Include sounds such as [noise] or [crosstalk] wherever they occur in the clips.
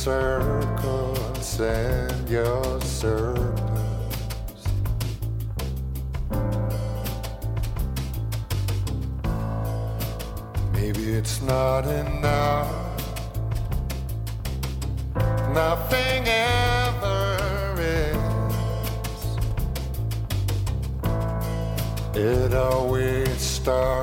circles and your serpents. Maybe it's not enough. Nothing ever is. It always starts.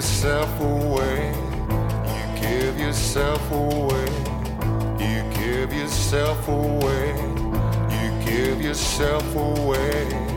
yourself away. You give yourself away. You give yourself away. You give yourself away.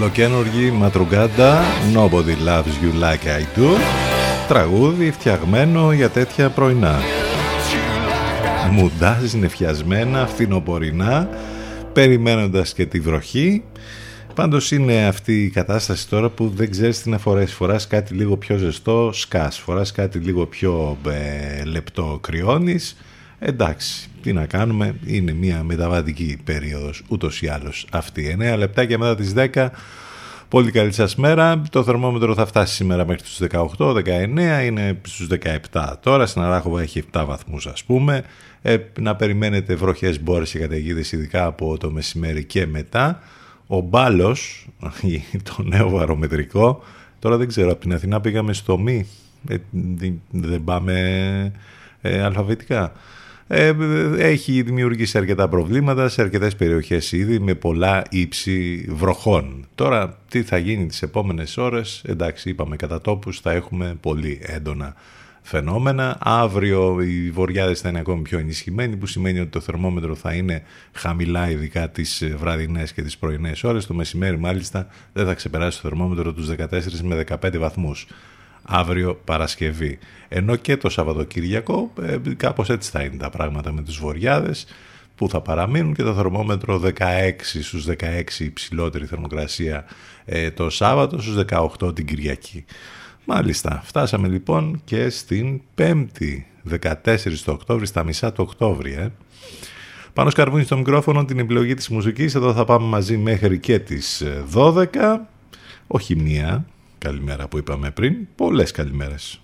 ολοκένουργη ματρουγκάντα Nobody loves you like I do τραγούδι φτιαγμένο για τέτοια πρωινά μουντάζ νεφιασμένα, φθινοπορεινά περιμένοντας και τη βροχή Πάντως είναι αυτή η κατάσταση τώρα που δεν ξέρεις τι να φορέσει. Φοράς κάτι λίγο πιο ζεστό, σκάς. Φοράς κάτι λίγο πιο ε, λεπτό, κρυώνεις. Εντάξει, τι να κάνουμε, είναι μια μεταβατική περίοδος ούτως ή άλλως αυτή. 9 λεπτάκια μετά τις 10, πολύ καλή σας μέρα. Το θερμόμετρο θα φτάσει σήμερα μέχρι τους 18-19, είναι στους 17 τώρα, στην Αράχοβα έχει 7 βαθμούς ας πούμε. Ε, να περιμένετε βροχές μπόρες και καταιγίδες ειδικά από το μεσημέρι και μετά. Ο Μπάλος, [laughs] το νέο βαρομετρικό, τώρα δεν ξέρω, από την Αθηνά πήγαμε στο Μη, ε, δεν πάμε ε, αλφαβητικά. Ε, έχει δημιουργήσει αρκετά προβλήματα σε αρκετές περιοχές ήδη με πολλά ύψη βροχών. Τώρα τι θα γίνει τις επόμενες ώρες, εντάξει είπαμε κατά τόπους θα έχουμε πολύ έντονα φαινόμενα. Αύριο οι βοριάδες θα είναι ακόμη πιο ενισχυμένοι που σημαίνει ότι το θερμόμετρο θα είναι χαμηλά ειδικά τις βραδινές και τις πρωινές ώρες. Το μεσημέρι μάλιστα δεν θα ξεπεράσει το θερμόμετρο τους 14 με 15 βαθμούς αύριο Παρασκευή. Ενώ και το Σαββατοκύριακο ε, κάπως έτσι θα είναι τα πράγματα με τους βοριάδες που θα παραμείνουν και το θερμόμετρο 16 στους 16 υψηλότερη θερμοκρασία ε, το Σάββατο στους 18 την Κυριακή. Μάλιστα, φτάσαμε λοιπόν και στην 5η 14 το Οκτώβρη, στα μισά του Οκτώβρη. Ε. Πάνω σκαρβούνι στο μικρόφωνο την επιλογή της μουσικής, εδώ θα πάμε μαζί μέχρι και τις 12, όχι μία, καλημέρα που είπαμε πριν, πολλές καλημέρες.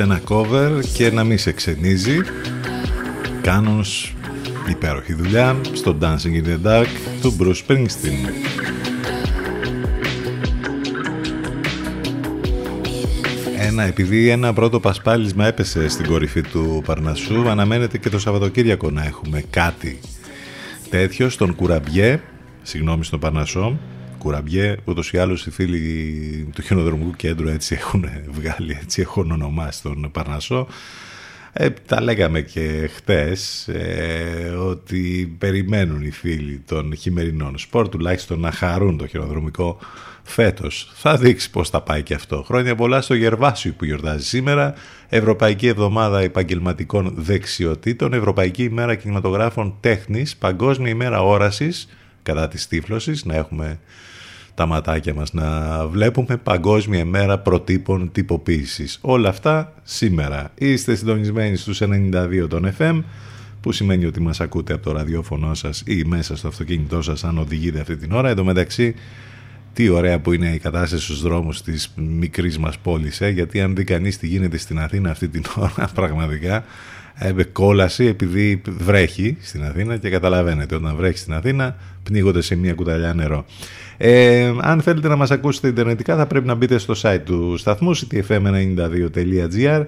Ακούς ένα cover και να μην σε ξενίζει. Κάνος υπέροχη δουλειά στο Dancing in the Dark του Bruce Springsteen. Ένα, επειδή ένα πρώτο πασπάλισμα έπεσε στην κορυφή του Παρνασσού αναμένεται και το Σαββατοκύριακο να έχουμε κάτι τέτοιο στον Κουραμπιέ. Συγγνώμη στον Παρνασσό κουραμπιέ, ούτως ή άλλως οι φίλοι του χιονοδρομικού κέντρου έτσι έχουν βγάλει, έτσι έχουν ονομάσει τον Παρνασσό. Ε, τα λέγαμε και χτες ε, ότι περιμένουν οι φίλοι των χειμερινών σπορ τουλάχιστον να χαρούν το χειροδρομικό φέτος. Θα δείξει πώς θα πάει και αυτό. Χρόνια πολλά στο Γερβάσιο που γιορτάζει σήμερα. Ευρωπαϊκή Εβδομάδα Επαγγελματικών Δεξιοτήτων, Ευρωπαϊκή ημέρα κινηματογράφων τέχνης, Παγκόσμια ημέρα όρασης κατά της τύφλωσης, να έχουμε τα ματάκια μας να βλέπουμε Παγκόσμια ημέρα προτύπων τυποποίησης. Όλα αυτά σήμερα. Είστε συντονισμένοι στους 92 των FM που σημαίνει ότι μας ακούτε από το ραδιόφωνο σας ή μέσα στο αυτοκίνητό σας αν οδηγείτε αυτή την ώρα. Εν τω μεταξύ τι ωραία που είναι η κατάσταση στους δρόμους της μικρής μας πόλης, ε, γιατί αν δει κανείς τι γίνεται στην Αθήνα αυτή την [laughs] ώρα, πραγματικά ε, κόλαση επειδή βρέχει στην Αθήνα και καταλαβαίνετε όταν βρέχει στην Αθήνα πνίγονται σε μια κουταλιά νερό. Ε, αν θέλετε να μας ακούσετε ιντερνετικά θα πρέπει να μπείτε στο site του σταθμού ctfm92.gr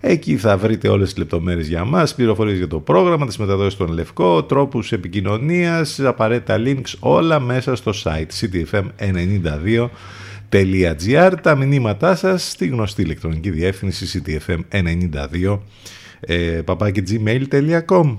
Εκεί θα βρείτε όλες τις λεπτομέρειες για μας, πληροφορίες για το πρόγραμμα, τις μεταδόσεις στον Λευκό, τρόπους επικοινωνίας, απαραίτητα links, όλα μέσα στο site ctfm92.gr. Τα μηνύματά σας στη γνωστή ηλεκτρονική διεύθυνση ctfm92 ε, gmail.com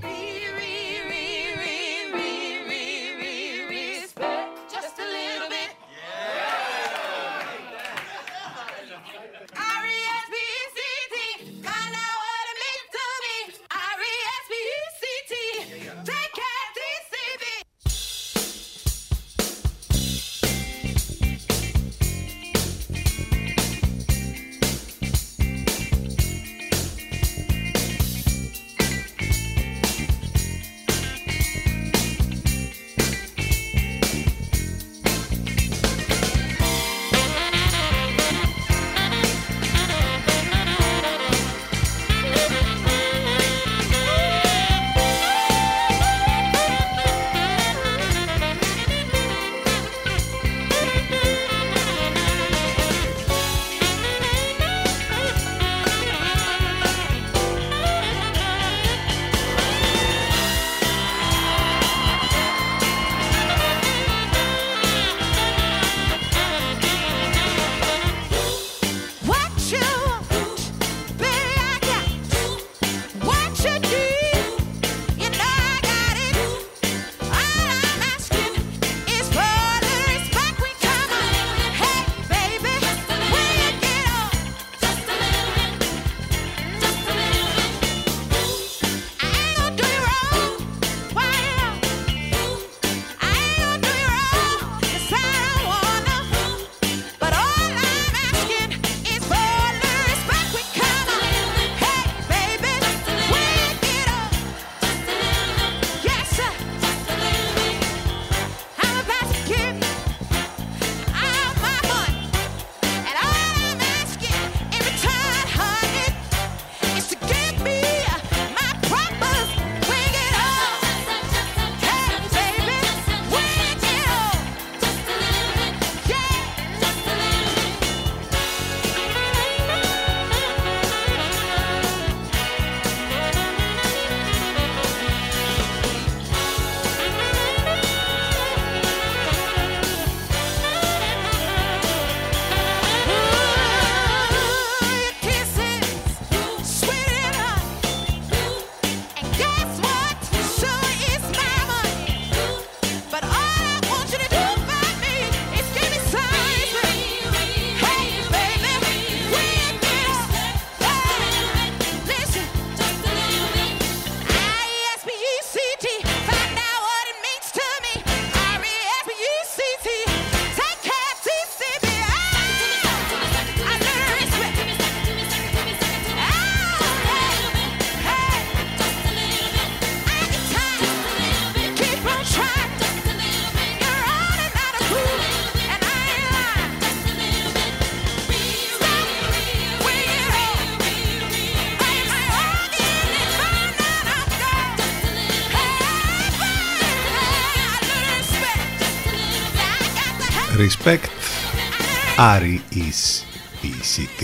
R-E-S-P-C-T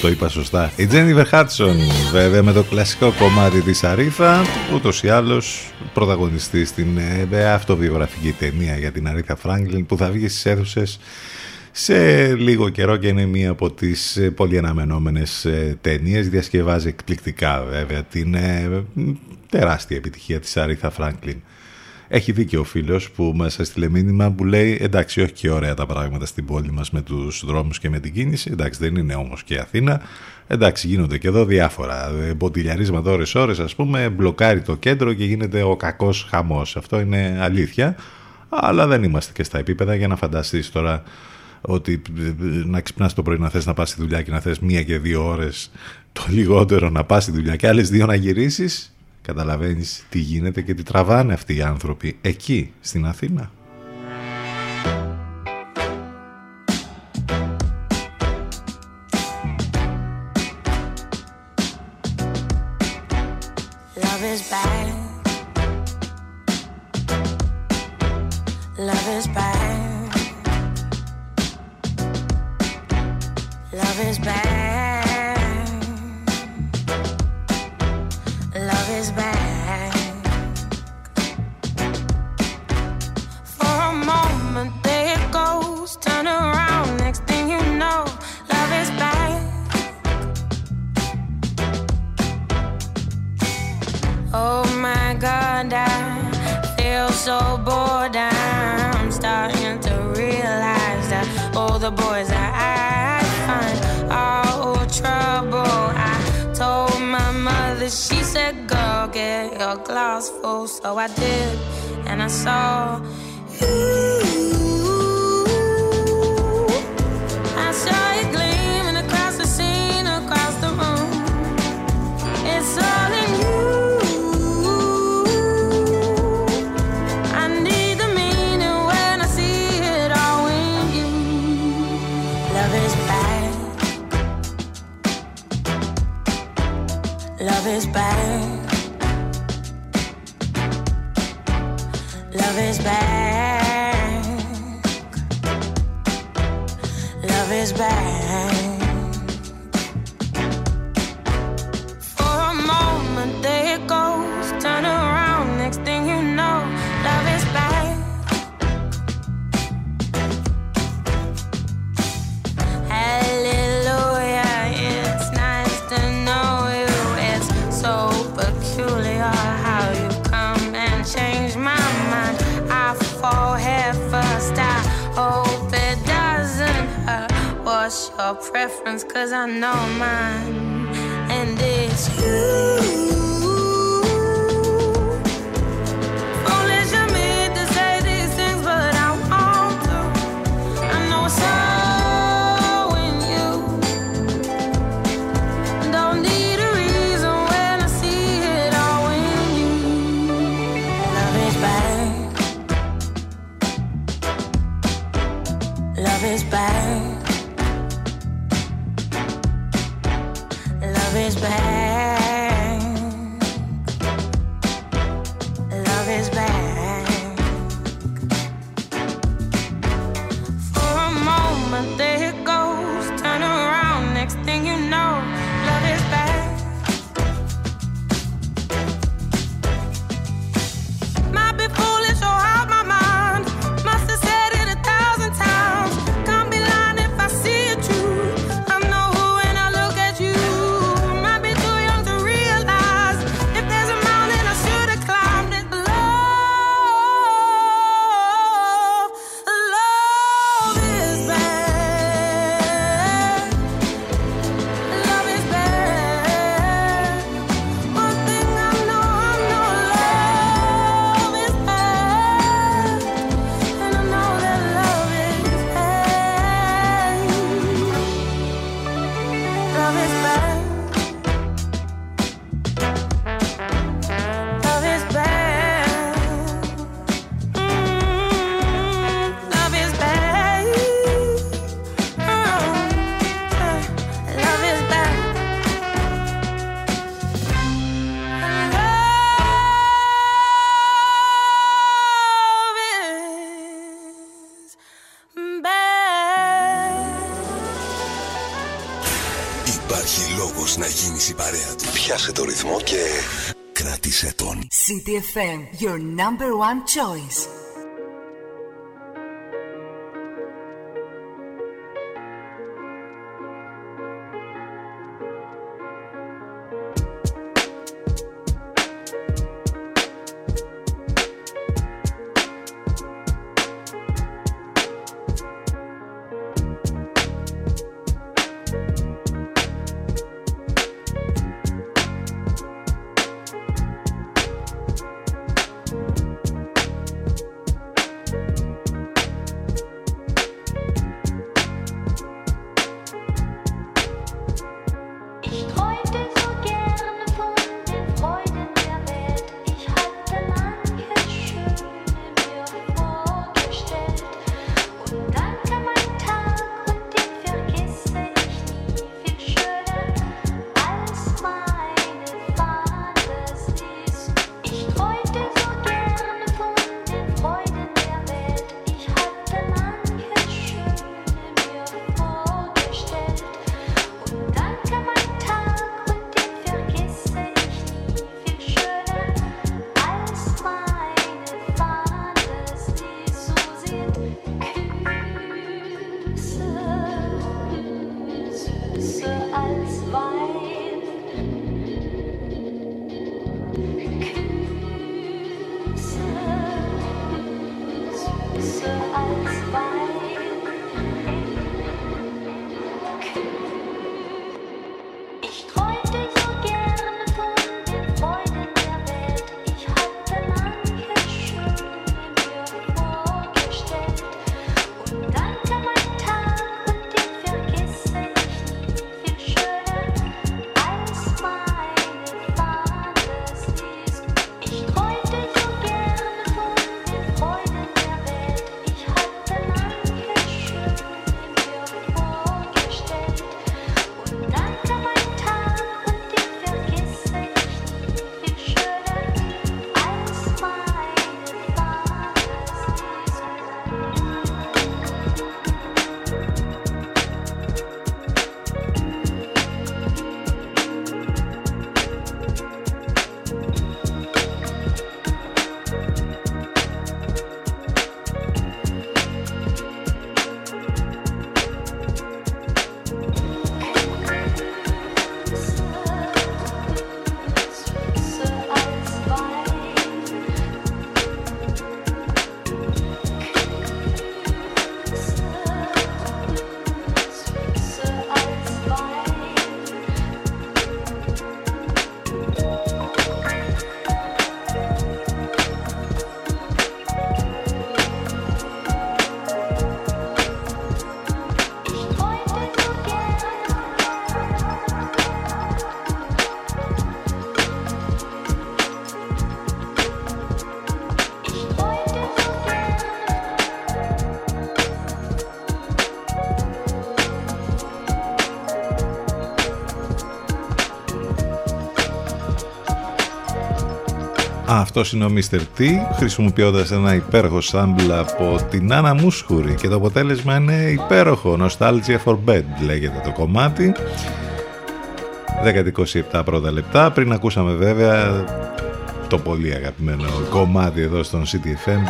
Το είπα σωστά Η Jennifer Hudson βέβαια με το κλασικό κομμάτι της Αρίθα ούτως ή άλλως πρωταγωνιστή στην ε, αυτοβιογραφική ταινία για την Αρίθα Φράγκλιν που θα βγει στις αίθουσες σε λίγο καιρό και είναι μία από τις ε, πολύ αναμενόμενες ε, ταινίες. Διασκευάζει εκπληκτικά βέβαια την ε, τεράστια επιτυχία της Αρίθα Φράγκλιν. Έχει δίκιο ο φίλος που μας έστειλε μήνυμα που λέει εντάξει όχι και ωραία τα πράγματα στην πόλη μας με τους δρόμους και με την κίνηση. Εντάξει δεν είναι όμως και Αθήνα. Εντάξει γίνονται και εδώ διάφορα. Μποτιλιαρίσματα ώρες ώρες ας πούμε μπλοκάρει το κέντρο και γίνεται ο κακός χαμός. Αυτό είναι αλήθεια. Αλλά δεν είμαστε και στα επίπεδα για να φανταστείς τώρα ότι να ξυπνάς το πρωί να θες να πας στη δουλειά και να θες μία και δύο ώρες το λιγότερο να πας στη δουλειά και άλλες δύο να γυρίσεις καταλαβαίνεις τι γίνεται και τι τραβάνε αυτοί οι άνθρωποι εκεί στην Αθήνα CTFM, your number one choice. Αυτός είναι ο Mr. T χρησιμοποιώντας ένα υπέροχο σάμπλ από την Άννα Μούσχουρη και το αποτέλεσμα είναι υπέροχο Nostalgia for Bed λέγεται το κομμάτι. 10-27 πρώτα λεπτά. Πριν ακούσαμε βέβαια το πολύ αγαπημένο κομμάτι εδώ στον CTFM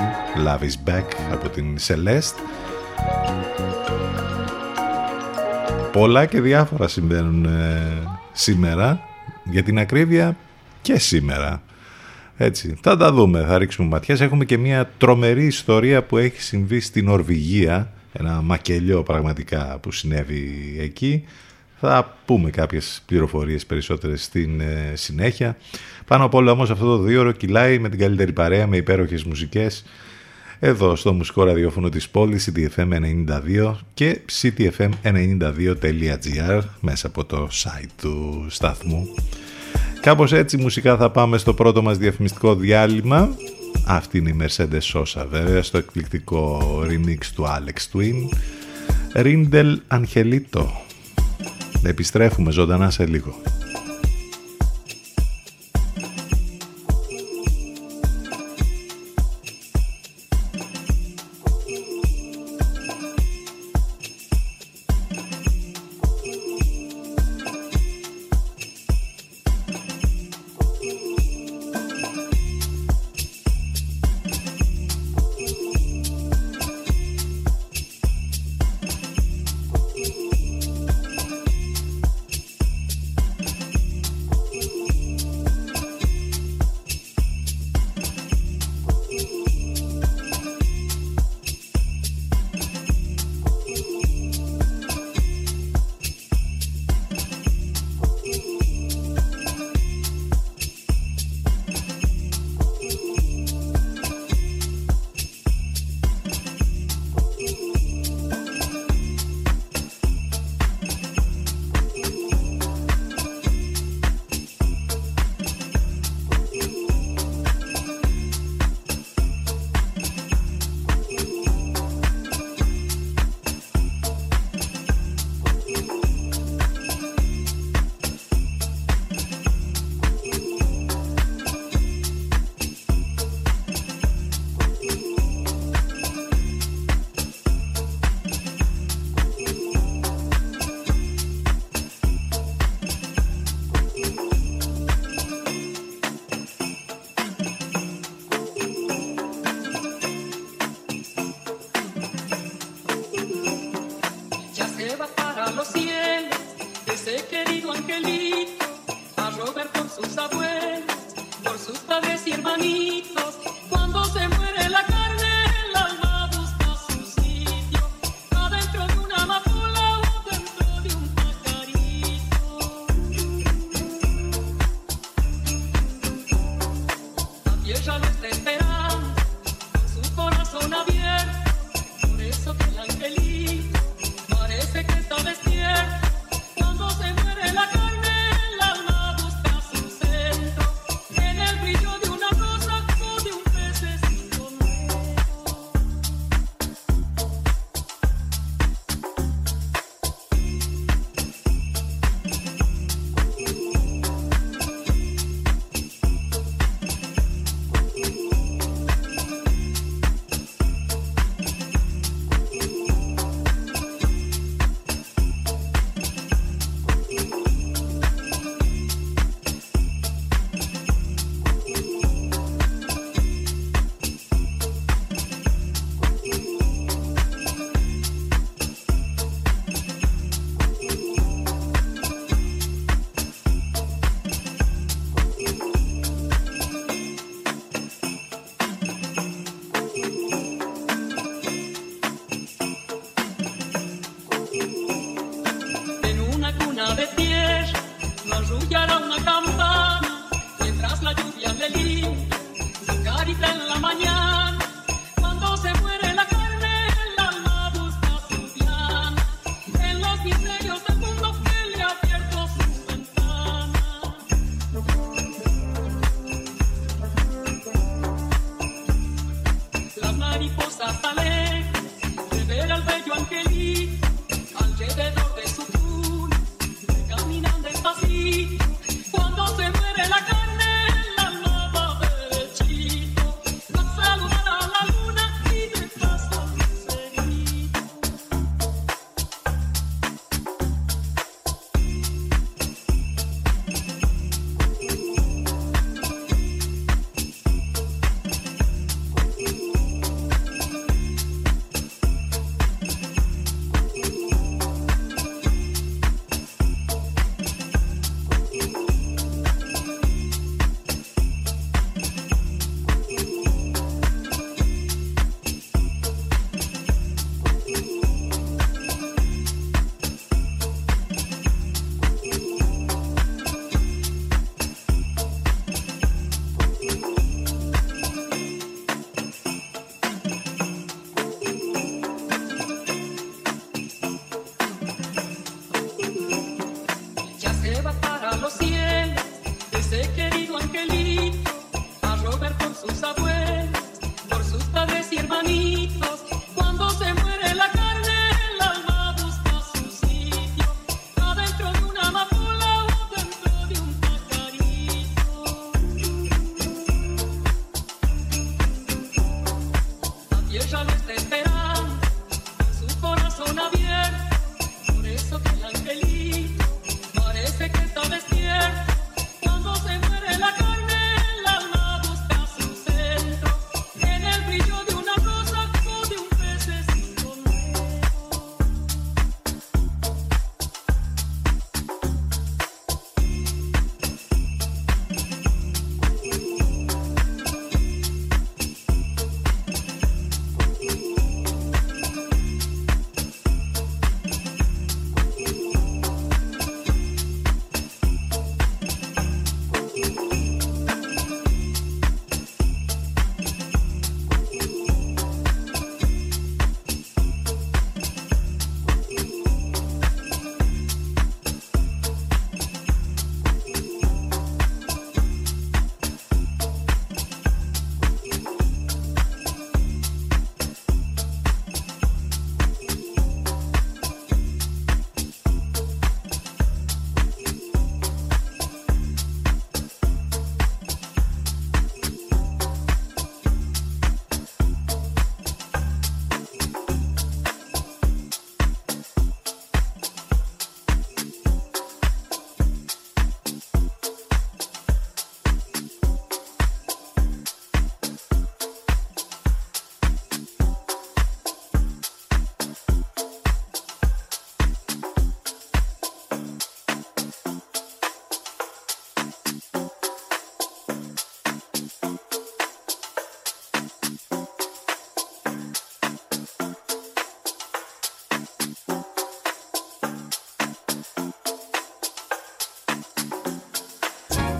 Love is Back από την Celeste. Πολλά και διάφορα συμβαίνουν ε, σήμερα. Για την ακρίβεια και σήμερα έτσι, θα τα δούμε, θα ρίξουμε ματιές. Έχουμε και μια τρομερή ιστορία που έχει συμβεί στην Ορβηγία, ένα μακελιό πραγματικά που συνέβη εκεί. Θα πούμε κάποιες πληροφορίες περισσότερες στην ε, συνέχεια. Πάνω απ' όλα όμως αυτό το δύο ώρο κυλάει με την καλύτερη παρέα, με υπέροχες μουσικές. Εδώ στο μουσικό ραδιόφωνο της πόλης, CTFM92 και ctfm92.gr μέσα από το site του σταθμού. Κάπως έτσι μουσικά θα πάμε στο πρώτο μας διαφημιστικό διάλειμμα. Αυτή είναι η Mercedes Sosa βέβαια στο εκπληκτικό remix του Alex Twin. Rindel Angelito. Επιστρέφουμε ζωντανά σε λίγο.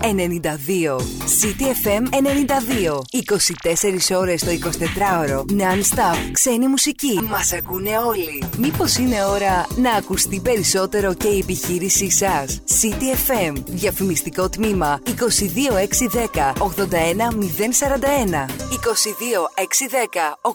92. City FM 92. 24 ώρες το 24ωρο. Non-stop. Ξένη μουσική. Μας ακούνε όλοι. Μήπως είναι ώρα να ακουστεί περισσότερο και η επιχείρησή σας; City FM. Διαφημιστικό τμήμα 22610 81041. 22610 81041.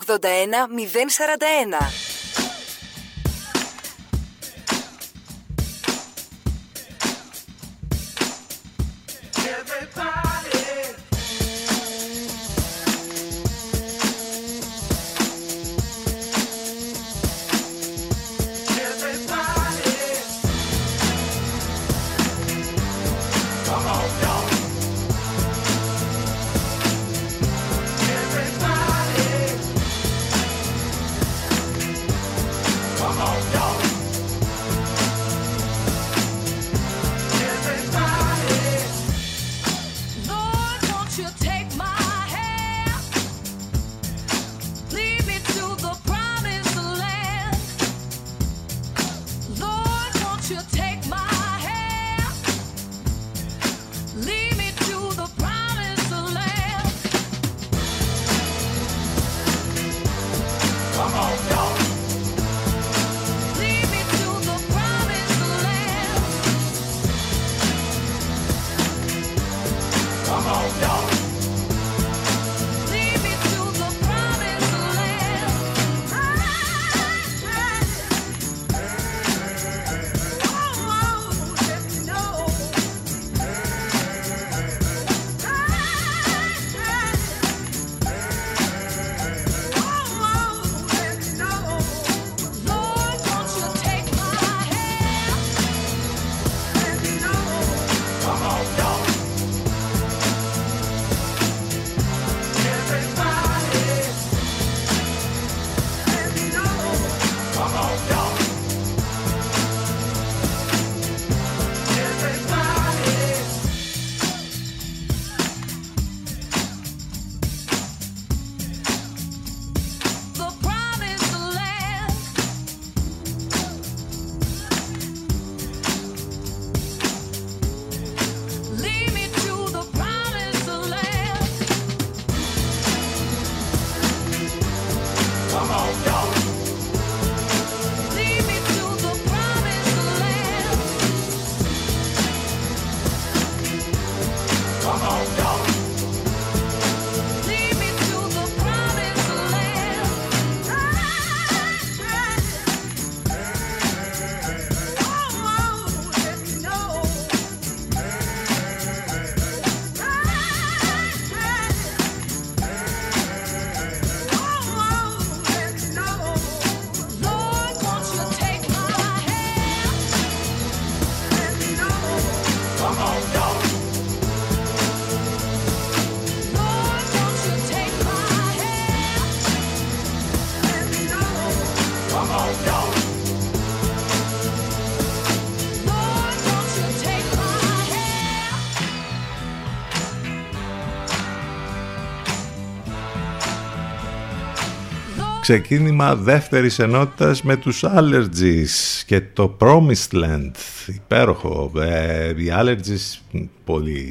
Ξεκίνημα δεύτερης ενότητας με τους Allergies και το Promised Land, υπέροχο. Ε, οι Allergies, πολύ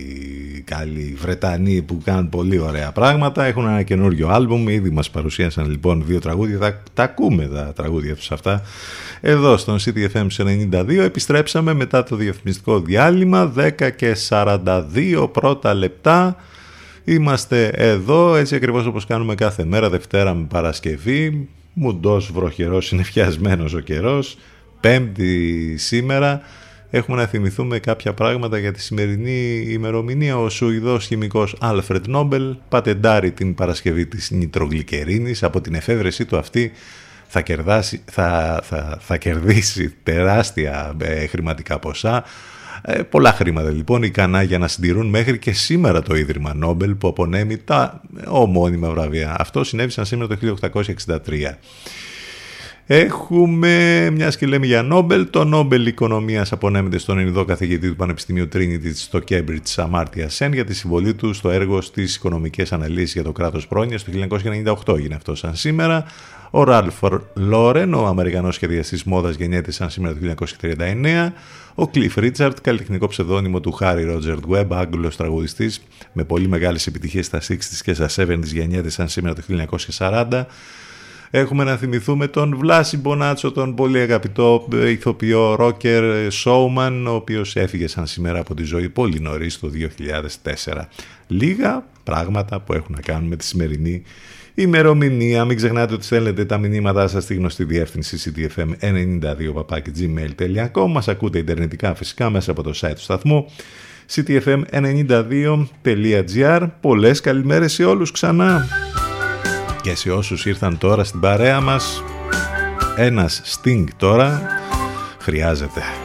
καλοί Βρετανοί που κάνουν πολύ ωραία πράγματα, έχουν ένα καινούριο άλμπουμ, ήδη μας παρουσίασαν λοιπόν δύο τραγούδια, θα τα ακούμε τα τραγούδια τους αυτά. Εδώ στον CTFM 92 επιστρέψαμε μετά το διαφημιστικό διάλειμμα, 10 και 42 πρώτα λεπτά. Είμαστε εδώ έτσι ακριβώς όπως κάνουμε κάθε μέρα Δευτέρα με Παρασκευή Μουντός βροχερός συνεφιασμένος ο καιρός Πέμπτη σήμερα Έχουμε να θυμηθούμε κάποια πράγματα για τη σημερινή ημερομηνία. Ο Σουηδός χημικός Άλφρετ Νόμπελ πατεντάρει την Παρασκευή της νητρογλυκερίνης. Από την εφεύρεσή του αυτή θα, κερδάσει, θα, θα, θα κερδίσει τεράστια ε, χρηματικά ποσά. Ε, πολλά χρήματα λοιπόν ικανά για να συντηρούν μέχρι και σήμερα το Ίδρυμα Νόμπελ που απονέμει τα ομώνυμα βραβεία. Αυτό συνέβησαν σήμερα το 1863. Έχουμε, μιας και λέμε για Νόμπελ, το Νόμπελ Οικονομίας απονέμεται στον Ινδό καθηγητή του Πανεπιστημίου Trinity στο Cambridge Σαμάρτια Σεν για τη συμβολή του στο έργο στις οικονομικές αναλύσεις για το κράτος πρόνοιας το 1998 έγινε αυτό σαν σήμερα. Ο Ράλφ Λόρεν, ο Αμερικανός σχεδιαστής μόδας γεννιέται σαν σήμερα το 1939. Ο Cliff Ρίτσαρτ, καλλιτεχνικό ψευδόνυμο του Χάρι Ρότζερτ Webb, Άγγλος τραγουδιστής με πολύ μεγάλες επιτυχίες στα 60s και στα 70s γεννιέται σαν σήμερα το 1940. Έχουμε να θυμηθούμε τον Βλάση Μπονάτσο, τον πολύ αγαπητό ηθοποιό ρόκερ Σόουμαν, ο οποίος έφυγε σαν σήμερα από τη ζωή πολύ νωρίς το 2004. Λίγα πράγματα που έχουν να κάνουν με τη σημερινή ημερομηνία. Μην ξεχνάτε ότι στέλνετε τα μηνύματά σας στη γνωστή διεύθυνση ctfm92.gmail.com Μας ακούτε ιντερνετικά φυσικά μέσα από το site του σταθμού ctfm92.gr Πολλές καλημέρες σε όλους ξανά και σε όσους ήρθαν τώρα στην παρέα μας ένας Sting τώρα χρειάζεται.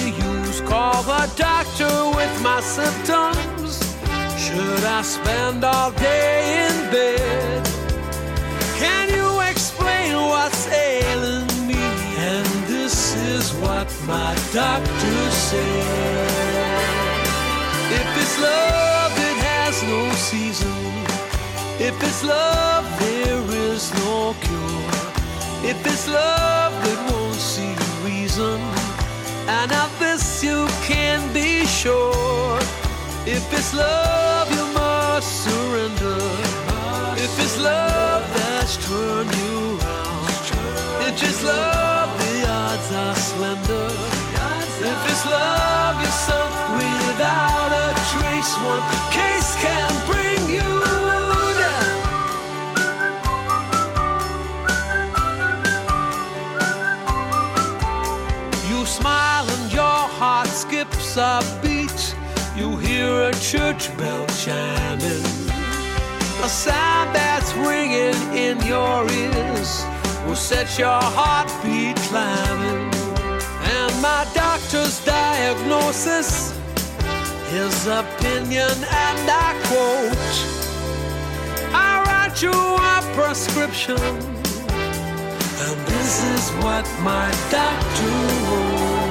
The doctor with my symptoms. Should I spend all day in bed? Can you explain what's ailing me? And this is what my doctor said. If it's love, it has no season. If it's love, there is no cure. If it's love, it won't see reason. And of this you can be sure. If it's love, you must surrender. If it's love that's turned you around, if it's love, the odds are slender. A beat. You hear a church bell chiming. A sound that's ringing in your ears will set your heartbeat climbing. And my doctor's diagnosis, his opinion, and I quote I write you a prescription. And this is what my doctor wrote.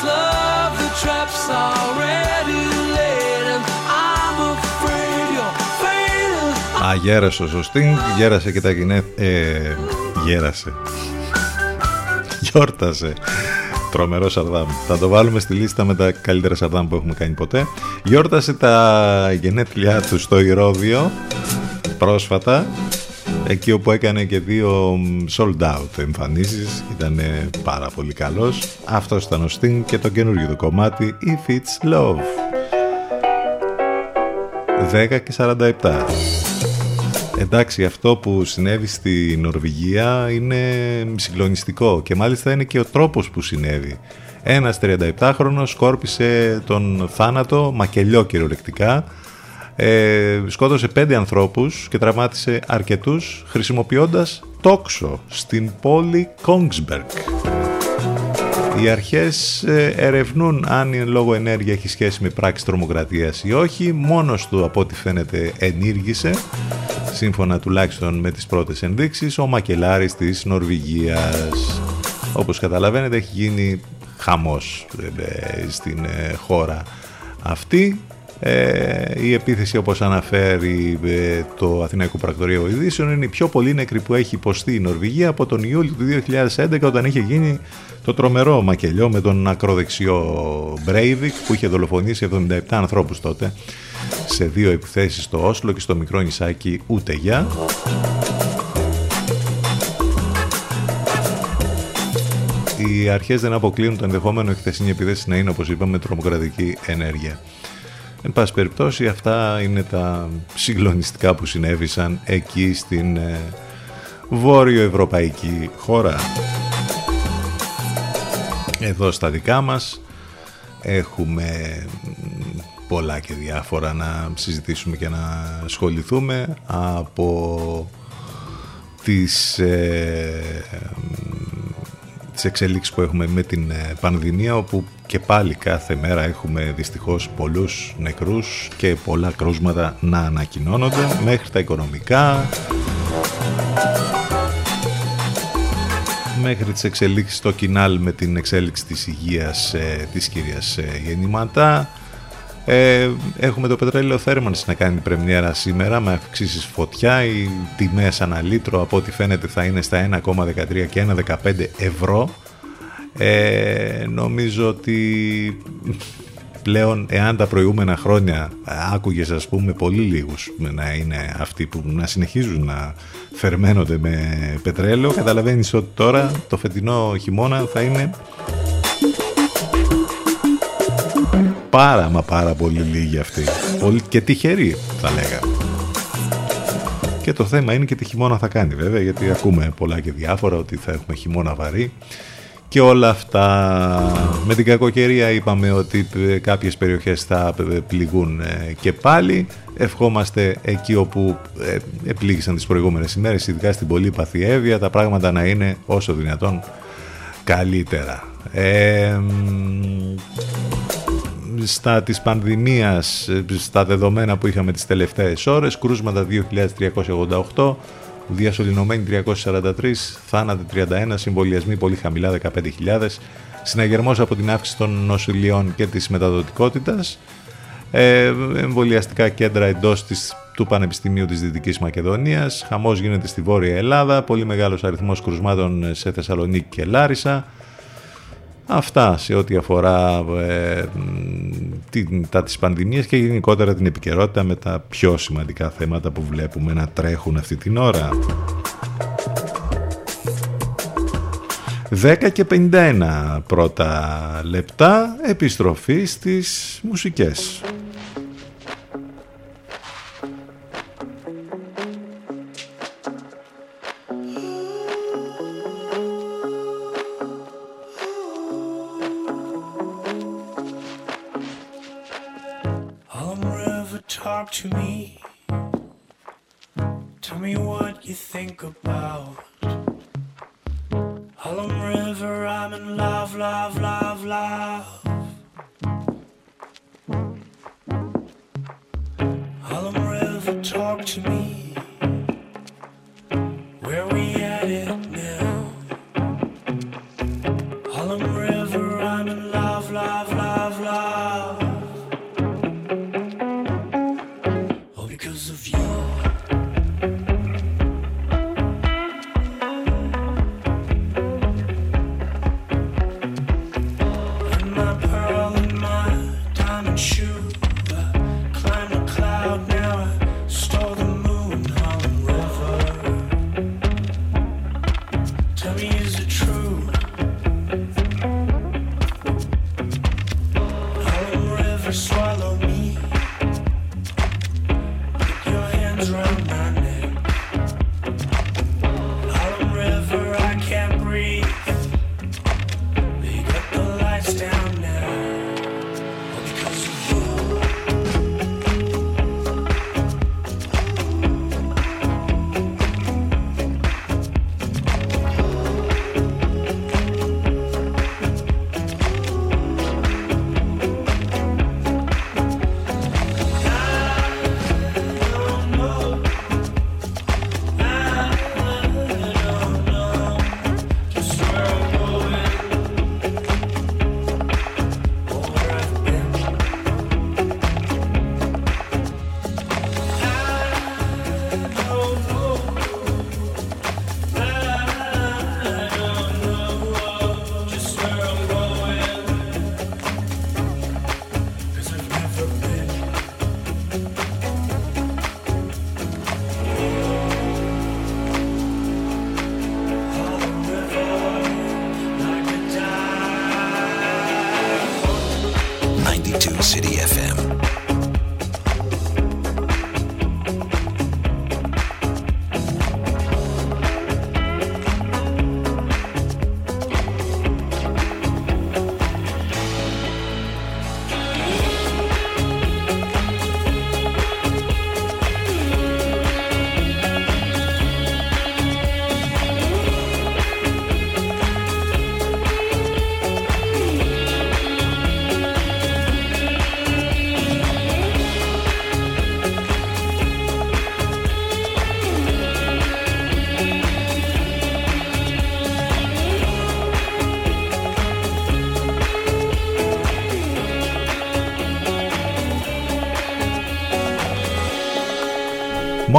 If it's love, the trap's already laid. And I'm afraid you're fading. Α, γέρασε ο Σωστίν, γέρασε και τα γυναίκα. Ε, γέρασε. Γιόρτασε. Τρομερός Σαρδάμ. Θα το βάλουμε στη λίστα με τα καλύτερα Σαρδάμ που έχουμε κάνει ποτέ. Γιόρτασε τα γενέθλιά του στο Ηρώδιο πρόσφατα. Εκεί όπου έκανε και δύο sold out εμφανίσεις Ήταν πάρα πολύ καλός. Αυτός ήταν ο Sting και το καινούργιο του κομμάτι If It's Love. 10 και 47 Εντάξει, αυτό που συνέβη στη Νορβηγία είναι συγκλονιστικό και μάλιστα είναι και ο τρόπος που συνέβη. Ένας 37χρονος σκόρπισε τον θάνατο, μακελιό κυριολεκτικά, ε, σκότωσε πέντε ανθρώπους και τραυμάτισε αρκετούς χρησιμοποιώντας τόξο στην πόλη Κόγκσμπεργκ. Οι αρχές ε, ερευνούν αν η λόγω ενέργεια έχει σχέση με πράξη τρομοκρατίας ή όχι. Μόνος του από ό,τι φαίνεται ενήργησε, σύμφωνα τουλάχιστον με τις πρώτες ενδείξεις, ο μακελάρης της Νορβηγίας. Όπως καταλαβαίνετε έχει γίνει χαμός ε, στην χώρα αυτή ε, η επίθεση όπως αναφέρει ε, το Αθηναϊκό Πρακτορείο Ειδήσεων είναι η πιο πολύ νεκρή που έχει υποστεί η Νορβηγία από τον Ιούλιο του 2011 όταν είχε γίνει το τρομερό μακελιό με τον ακροδεξιό Μπρέιβικ που είχε δολοφονήσει 77 ανθρώπους τότε σε δύο επιθέσεις στο Όσλο και στο μικρό νησάκι Ούτεγια. Οι αρχές δεν αποκλείουν το ενδεχόμενο η χθεσινή επίθεση να είναι όπως είπαμε τρομοκρατική ενέργεια. Εν πάση περιπτώσει αυτά είναι τα συγκλονιστικά που συνέβησαν εκεί στην ε, βόρειο-ευρωπαϊκή χώρα. Εδώ στα δικά μας έχουμε πολλά και διάφορα να συζητήσουμε και να ασχοληθούμε από τις ε, τις εξελίξεις που έχουμε με την ε, πανδημία όπου και πάλι κάθε μέρα έχουμε δυστυχώς πολλούς νεκρούς και πολλά κρούσματα να ανακοινώνονται μέχρι τα οικονομικά μέχρι τις εξελίξεις στο κοινάλ με την εξέλιξη της υγείας ε, της κυρίας ε, Γεννηματά ε, έχουμε το πετρέλαιο θέρμανση να κάνει πρεμιέρα σήμερα με αυξήσεις φωτιά. Οι τιμές ανά λίτρο από ό,τι φαίνεται θα είναι στα 1,13 και 1,15 ευρώ. Ε, νομίζω ότι πλέον εάν τα προηγούμενα χρόνια άκουγες ας πούμε πολύ λίγους να είναι αυτοί που να συνεχίζουν να θερμαίνονται με πετρέλαιο καταλαβαίνεις ότι τώρα το φετινό χειμώνα θα είναι πάρα μα πάρα πολύ λίγοι αυτοί. Πολύ και τυχεροί θα λέγαμε. Και το θέμα είναι και τι χειμώνα θα κάνει βέβαια γιατί ακούμε πολλά και διάφορα ότι θα έχουμε χειμώνα βαρύ και όλα αυτά. Με την κακοκαιρία είπαμε ότι κάποιες περιοχές θα πληγούν ε, και πάλι. Ευχόμαστε εκεί όπου ε, επλήγησαν τις προηγούμενες ημέρες ειδικά στην πολύ παθιεύεια τα πράγματα να είναι όσο δυνατόν καλύτερα. Ε, στα της πανδημίας, στα δεδομένα που είχαμε τις τελευταίες ώρες, κρούσματα 2.388, διασωληνωμένοι 343, θάνατοι 31, συμβολιασμοί πολύ χαμηλά 15.000, συναγερμός από την αύξηση των νοσηλειών και της μεταδοτικότητας, ε, εμβολιαστικά κέντρα εντός της, του Πανεπιστημίου της Δυτικής Μακεδονίας, χαμός γίνεται στη Βόρεια Ελλάδα, πολύ μεγάλος αριθμός κρουσμάτων σε Θεσσαλονίκη και Λάρισα, Αυτά σε ό,τι αφορά ε, την, τα της πανδημίας και γενικότερα την επικαιρότητα με τα πιο σημαντικά θέματα που βλέπουμε να τρέχουν αυτή την ώρα. 10 και 51 πρώτα λεπτά επιστροφή στις μουσικές. To me.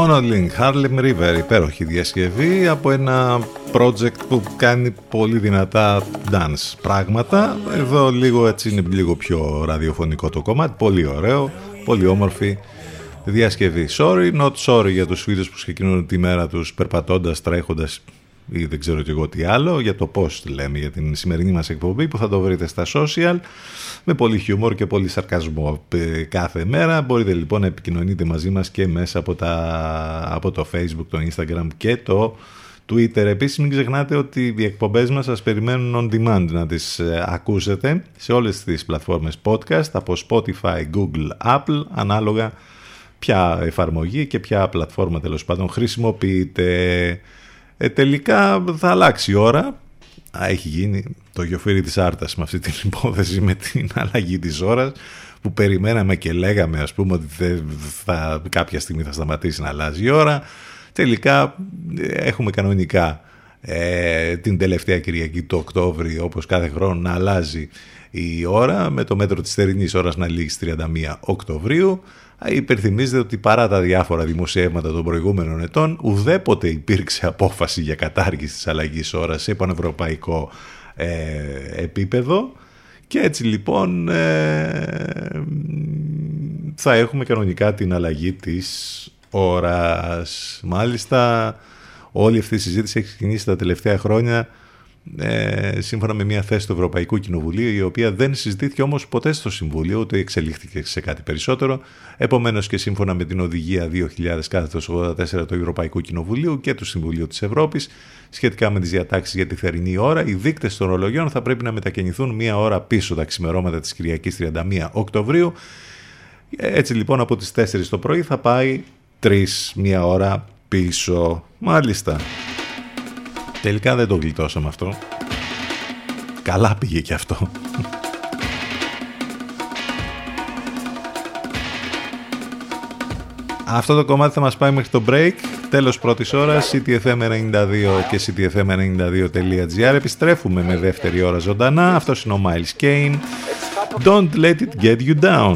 Monolink, Harlem River, υπέροχη διασκευή από ένα project που κάνει πολύ δυνατά dance πράγματα. Εδώ λίγο έτσι είναι λίγο πιο ραδιοφωνικό το κομμάτι, πολύ ωραίο, πολύ όμορφη διασκευή. Sorry, not sorry για τους φίλους που ξεκινούν τη μέρα τους περπατώντας, τρέχοντας ή δεν ξέρω και εγώ τι άλλο, για το πώς λέμε για την σημερινή μας εκπομπή που θα το βρείτε στα social με πολύ χιούμορ και πολύ σαρκασμό ε, κάθε μέρα. Μπορείτε λοιπόν να επικοινωνείτε μαζί μας και μέσα από, τα, από το facebook, το instagram και το Twitter. Επίσης μην ξεχνάτε ότι οι εκπομπές μας σας περιμένουν on demand να τις ε, ακούσετε σε όλες τις πλατφόρμες podcast από Spotify, Google, Apple ανάλογα ποια εφαρμογή και ποια πλατφόρμα τέλος πάντων χρησιμοποιείτε. Ε, τελικά θα αλλάξει η ώρα. Α, έχει γίνει το γιοφύρι της Άρτας με αυτή την [laughs] υπόθεση με την αλλαγή της ώρας που περιμέναμε και λέγαμε ας πούμε ότι θε- θα, κάποια στιγμή θα σταματήσει να αλλάζει η ώρα. Τελικά ε, έχουμε κανονικά ε, την τελευταία Κυριακή το Οκτώβριο όπως κάθε χρόνο να αλλάζει η ώρα με το μέτρο της θερινής ώρας να λήγει στις 31 Οκτωβρίου. Α, Υπενθυμίζεται ότι παρά τα διάφορα δημοσιεύματα των προηγούμενων ετών ουδέποτε υπήρξε απόφαση για κατάργηση της αλλαγής ώρας σε πανευρωπαϊκό ε, επίπεδο και έτσι λοιπόν ε, θα έχουμε κανονικά την αλλαγή της ώρας. Μάλιστα όλη αυτή η συζήτηση έχει ξεκινήσει τα τελευταία χρόνια ε, σύμφωνα με μια θέση του Ευρωπαϊκού Κοινοβουλίου η οποία δεν συζητήθηκε όμως ποτέ στο Συμβούλιο ούτε εξελίχθηκε σε κάτι περισσότερο. Επομένως και σύμφωνα με την οδηγία 2084 του Ευρωπαϊκού Κοινοβουλίου και του Συμβουλίου της Ευρώπης σχετικά με τις διατάξεις για τη θερινή ώρα οι δείκτες των ρολογιών θα πρέπει να μετακινηθούν μία ώρα πίσω τα ξημερώματα της Κυριακής 31 Οκτωβρίου. Έτσι λοιπόν από τις 4 το πρωί θα πάει 3 μία ώρα πίσω. Μάλιστα Τελικά δεν το γλιτώσαμε αυτό. Καλά πήγε και αυτό. Αυτό το κομμάτι θα μας πάει μέχρι το break. Τέλος πρώτης ώρας, ctfm92 και ctfm92.gr. Επιστρέφουμε με δεύτερη ώρα ζωντανά. Αυτός είναι ο Miles Kane. Don't let it get you down.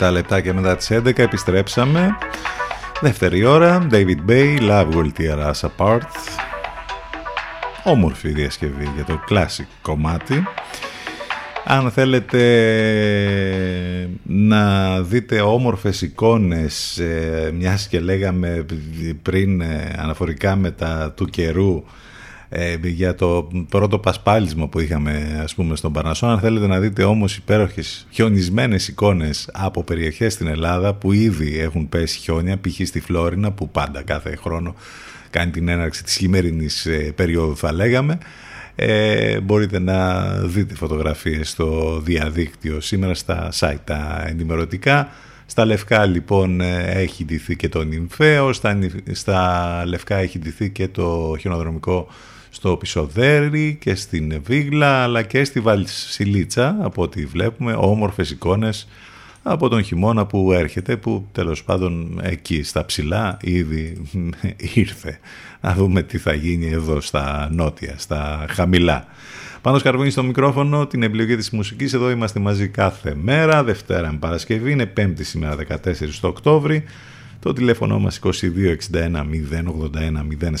τα λεπτάκια μετά τις 11 επιστρέψαμε. Δεύτερη ώρα, David Bay, Love Will Tear Us Apart. Όμορφη διασκευή για το classic κομμάτι. Αν θέλετε να δείτε όμορφες εικόνες, ε, μιας και λέγαμε πριν ε, αναφορικά με τα του καιρού, ε, για το πρώτο πασπάλισμα που είχαμε ας πούμε στον Παρνασσό αν θέλετε να δείτε όμως υπέροχες χιονισμένες εικόνες από περιοχές στην Ελλάδα που ήδη έχουν πέσει χιόνια π.χ. στη Φλόρινα που πάντα κάθε χρόνο κάνει την έναρξη της χειμερινής ε, περίοδου θα λέγαμε ε, μπορείτε να δείτε φωτογραφίες στο διαδίκτυο σήμερα στα site τα ενημερωτικά στα Λευκά λοιπόν ε, έχει ντυθεί και το νυμφαίο, στα, νυ- στα Λευκά έχει ντυθεί και το χιονοδρομικό στο Πισοδέρι και στην Βίγλα αλλά και στη Βασιλίτσα από ό,τι βλέπουμε όμορφες εικόνες από τον χειμώνα που έρχεται που τέλος πάντων εκεί στα ψηλά ήδη [laughs] ήρθε να δούμε τι θα γίνει εδώ στα νότια, στα χαμηλά πάνω σκαρβούνι στο μικρόφωνο, την επιλογή της μουσικής. Εδώ είμαστε μαζί κάθε μέρα, Δευτέρα με Παρασκευή, είναι Πέμπτη σήμερα 14 το Οκτώβρη. Το τηλέφωνο μας 2261 081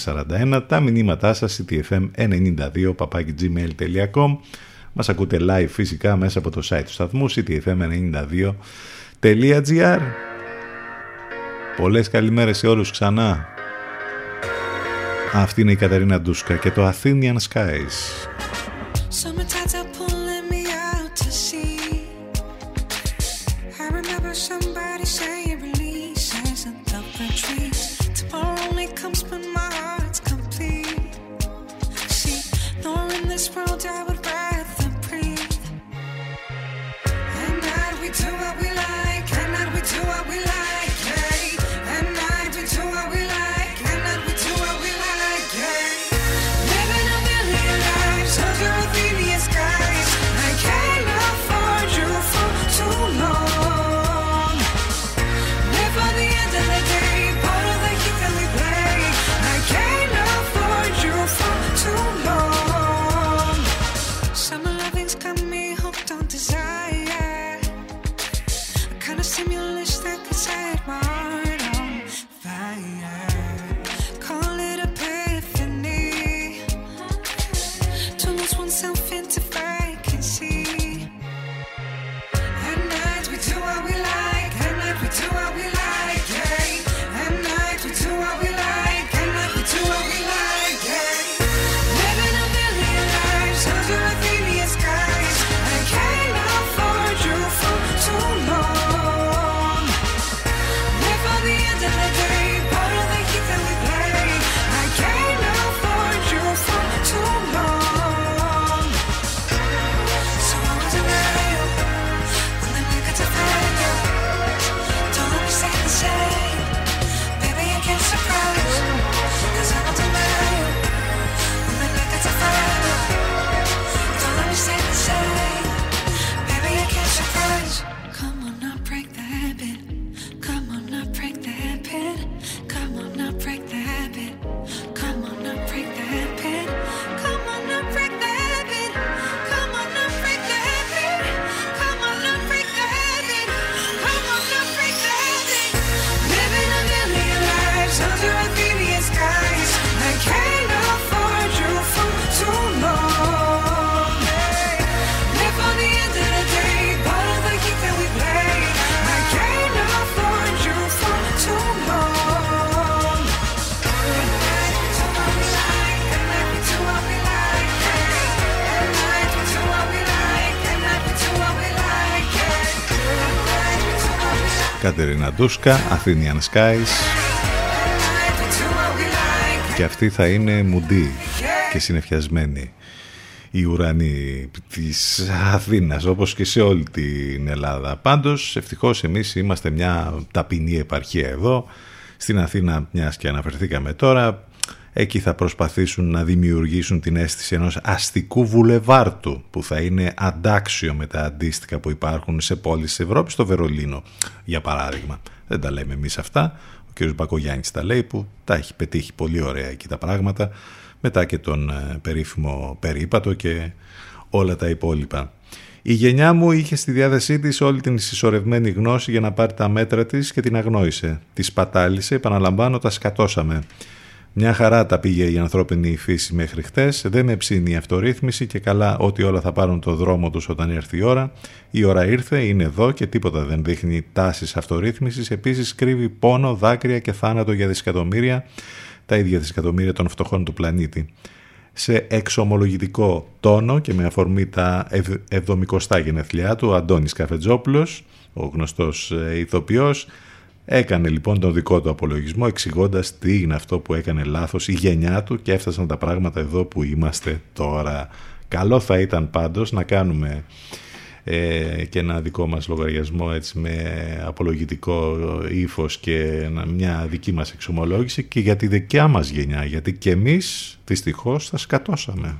041, τα μηνύματά σας ctfm92 papakigmail.com Μας ακούτε live φυσικά μέσα από το site του σταθμού ctfm92.gr Πολλές καλημέρες σε όλους ξανά. Αυτή είναι η Κατερίνα Ντούσκα και το Athenian Skies. Κατερίνα Ντούσκα, Athenian Skies At night we do what we like. και αυτή θα είναι μουντή και συνεφιασμένη η ουρανή της Αθήνας όπως και σε όλη την Ελλάδα. Πάντως ευτυχώς εμείς είμαστε μια ταπεινή επαρχία εδώ στην Αθήνα μιας και αναφερθήκαμε τώρα εκεί θα προσπαθήσουν να δημιουργήσουν την αίσθηση ενός αστικού βουλεβάρτου που θα είναι αντάξιο με τα αντίστοιχα που υπάρχουν σε πόλεις της Ευρώπης, στο Βερολίνο για παράδειγμα. Δεν τα λέμε εμείς αυτά, ο κ. Μπακογιάννης τα λέει που τα έχει πετύχει πολύ ωραία εκεί τα πράγματα μετά και τον ε, περίφημο περίπατο και όλα τα υπόλοιπα. Η γενιά μου είχε στη διάθεσή της όλη την συσσωρευμένη γνώση για να πάρει τα μέτρα της και την αγνόησε. Τη σπατάλησε, επαναλαμβάνω, τα σκατώσαμε. Μια χαρά τα πήγε η ανθρώπινη φύση μέχρι χτες, δεν με ψήνει η αυτορύθμιση και καλά ότι όλα θα πάρουν το δρόμο τους όταν έρθει η ώρα. Η ώρα ήρθε, είναι εδώ και τίποτα δεν δείχνει τάσεις αυτορύθμισης. Επίσης κρύβει πόνο, δάκρυα και θάνατο για δισεκατομμύρια, τα ίδια δισεκατομμύρια των φτωχών του πλανήτη. Σε εξομολογητικό τόνο και με αφορμή τα 70 γενεθλιά του, ο Αντώνης Καφετζόπουλος, ο γνωστός ε, ηθοποιός, Έκανε λοιπόν τον δικό του απολογισμό εξηγώντας τι είναι αυτό που έκανε λάθος η γενιά του και έφτασαν τα πράγματα εδώ που είμαστε τώρα. Καλό θα ήταν πάντως να κάνουμε ε, και ένα δικό μας λογαριασμό έτσι με απολογητικό ύφος και ένα- μια δική μας εξομολόγηση και για τη δικιά μας γενιά γιατί και εμείς δυστυχώς θα σκατώσαμε.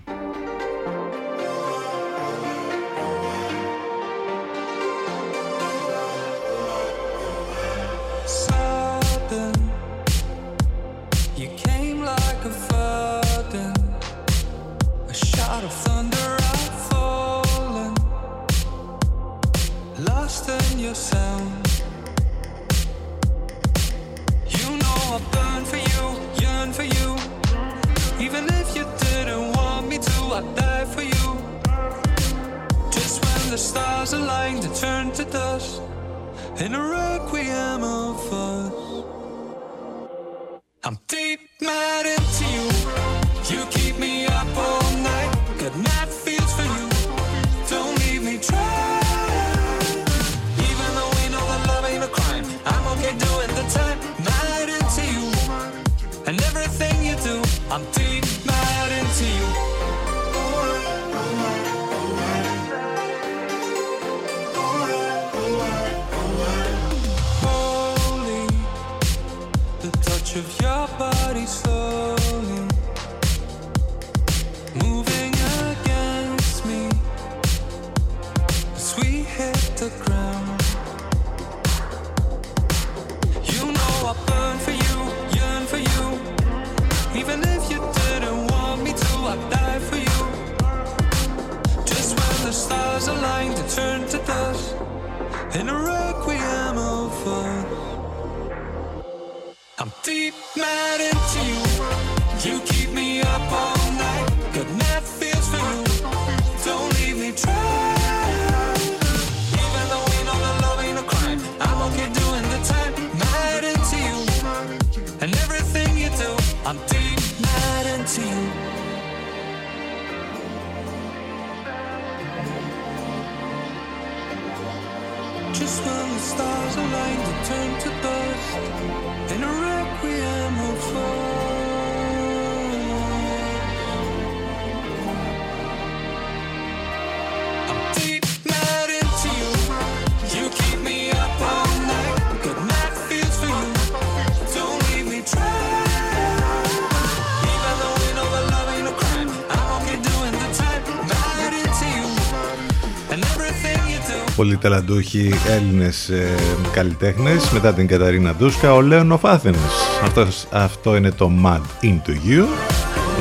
Πολύ ταλαντούχοι Έλληνες ε, καλλιτέχνες μετά την Καταρίνα Ντούσκα, ο Λέων of Athens. Αυτός, αυτό είναι το Mad Into You.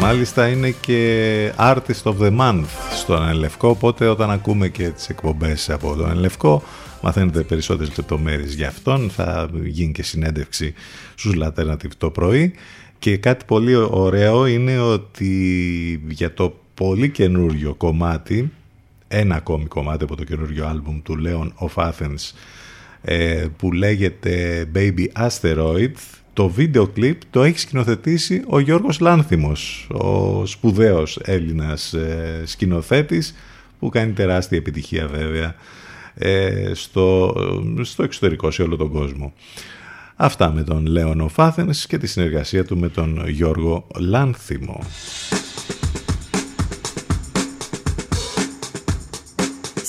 Μάλιστα είναι και Artist of the Month στον Ενλευκό, οπότε όταν ακούμε και τις εκπομπές από τον Ενλευκό μαθαίνετε περισσότερες λεπτομέρειες για αυτόν, θα γίνει και συνέντευξη στους Alternative το πρωί και κάτι πολύ ωραίο είναι ότι για το πολύ καινούριο κομμάτι ένα ακόμη κομμάτι από το καινούριο άλμπουμ του Leon of Athens ε, που λέγεται Baby Asteroid το βίντεο κλιπ το έχει σκηνοθετήσει ο Γιώργος Λάνθιμος ο σπουδαίος Έλληνας ε, σκηνοθέτης που κάνει τεράστια επιτυχία βέβαια ε, στο, στο εξωτερικό σε όλο τον κόσμο. Αυτά με τον Λέων of Athens και τη συνεργασία του με τον Γιώργο Λάνθιμο.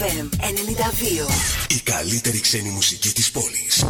FM 92. Η καλύτερη ξένη μουσική της πόλης.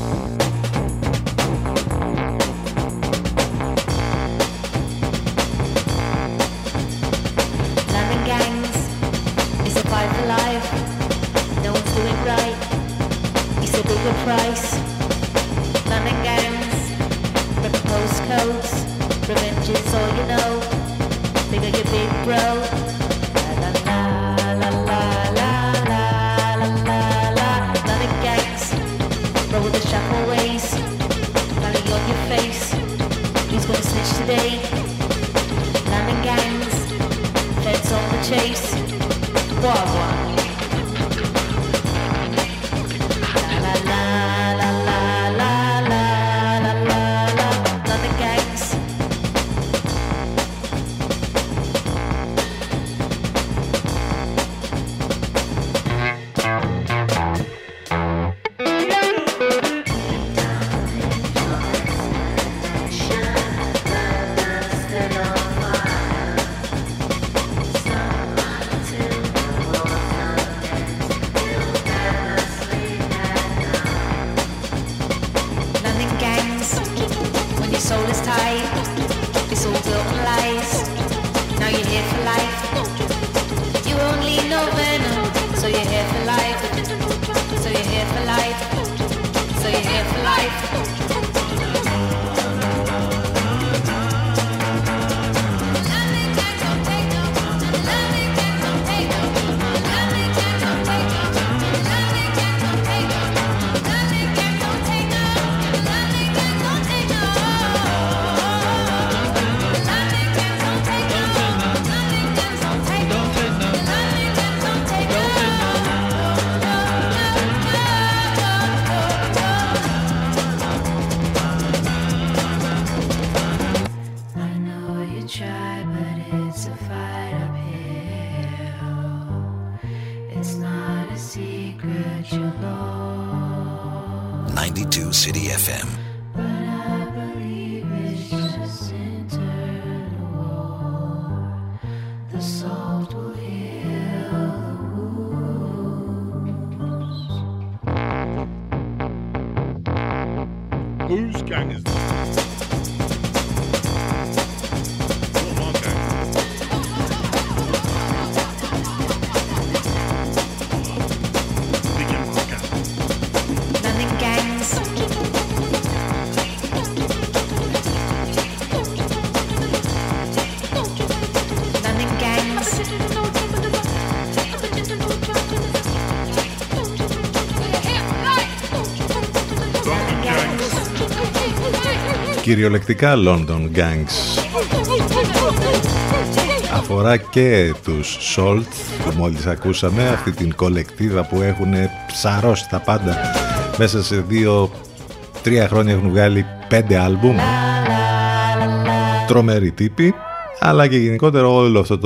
Κυριολεκτικά London Gangs. Αφορά και τους Salt που μόλις ακούσαμε αυτή την κολεκτίδα που έχουν ψαρώσει τα πάντα. Μέσα σε δύο τρία χρόνια έχουν βγάλει πέντε άλμπουμ. Τρομεροί τύποι αλλά και γενικότερα όλο αυτό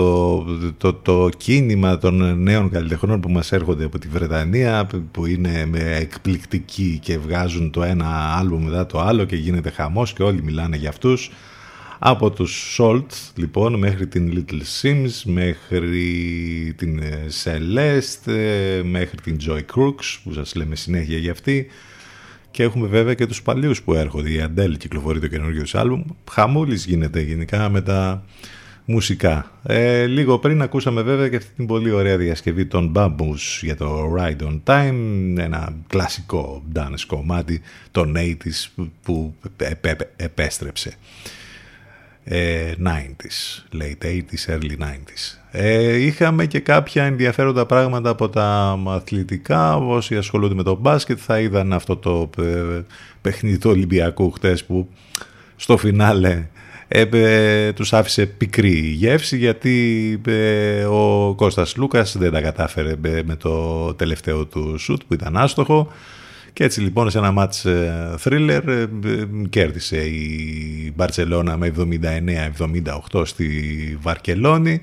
το, το, κίνημα των νέων καλλιτεχνών που μας έρχονται από τη Βρετανία που είναι με εκπληκτικοί και βγάζουν το ένα άλμπο μετά το άλλο και γίνεται χαμός και όλοι μιλάνε για αυτούς. Από τους Salt λοιπόν μέχρι την Little Sims μέχρι την ε, Celeste μέχρι την Joy Crooks που σας λέμε συνέχεια για αυτή. Και έχουμε βέβαια και τους παλιούς που έρχονται. Η Αντέλ κυκλοφορεί το καινούργιο της άλμπουμ. Χαμούλης γίνεται γενικά με τα μουσικά. Ε, λίγο πριν ακούσαμε βέβαια και αυτή την πολύ ωραία διασκευή των Bambus για το Ride on Time, ένα κλασικό dance κομμάτι των 80s που επέ- επέ- επέστρεψε. Ε, 90s, late 80s, early 90s. Ε, είχαμε και κάποια ενδιαφέροντα πράγματα από τα αθλητικά. Όσοι ασχολούνται με το μπάσκετ θα είδαν αυτό το ε, παιχνίδι του Ολυμπιακού χτες που στο φινάλε ε, ε, τους άφησε πικρή γεύση γιατί ε, ο Κώστας Λούκας δεν τα κατάφερε ε, με το τελευταίο του σουτ που ήταν άστοχο και έτσι λοιπόν σε ένα μάτς ε, thriller ε, ε, κέρδισε η Μπαρτσελώνα με 79-78 στη Βαρκελόνη.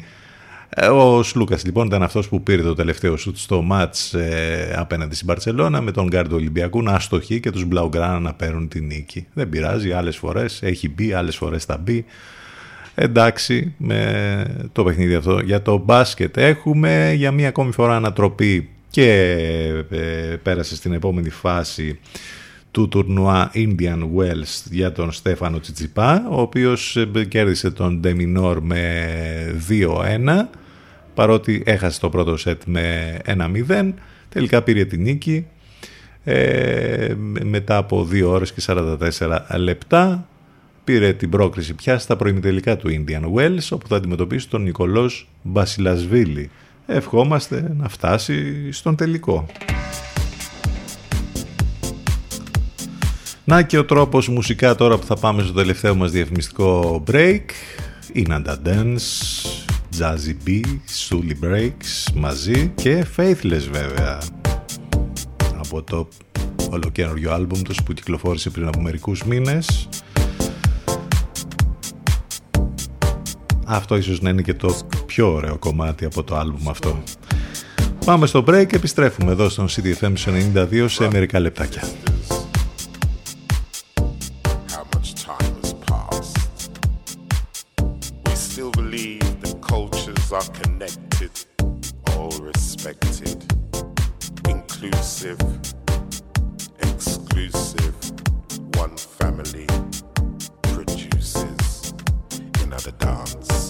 Ε, Ο Σλούκας λοιπόν ήταν αυτός που πήρε το τελευταίο σουτ στο μάτς ε, απέναντι στην Μπαρτσελώνα με τον Γκάρντο Ολυμπιακού να αστοχεί και τους Μπλαουγκράνα να παίρνουν την νίκη. Δεν πειράζει, άλλες φορές έχει μπει, άλλες φορές θα μπει. Εντάξει με το παιχνίδι αυτό. Για το μπάσκετ έχουμε για μία ακόμη φορά ανατροπή και ε, πέρασε στην επόμενη φάση του τουρνουά Indian Wells για τον Στέφανο Τσιτσιπά, ο οποίος ε, κέρδισε τον Ντεμινόρ με 2-1, παρότι έχασε το πρώτο σετ με 1-0, τελικά πήρε την νίκη ε, μετά από 2 ώρες και 44 λεπτά πήρε την πρόκριση πια στα προημιτελικά του Indian Wells όπου θα αντιμετωπίσει τον Νικολός Μπασιλασβίλη. Ευχόμαστε να φτάσει στον τελικό. Να και ο τρόπος μουσικά τώρα που θα πάμε στο τελευταίο μας διαφημιστικό break. Inanda Dance, Jazzy B, Sully Breaks μαζί και Faithless βέβαια. Από το ολοκένουργιο άλμπουμ τους που κυκλοφόρησε πριν από μερικούς μήνες. Αυτό ίσως να είναι και το πιο ωραίο κομμάτι από το άλμπουμ αυτό. Πάμε στο break, επιστρέφουμε εδώ στον CDFM 92 σε μερικά λεπτάκια. how much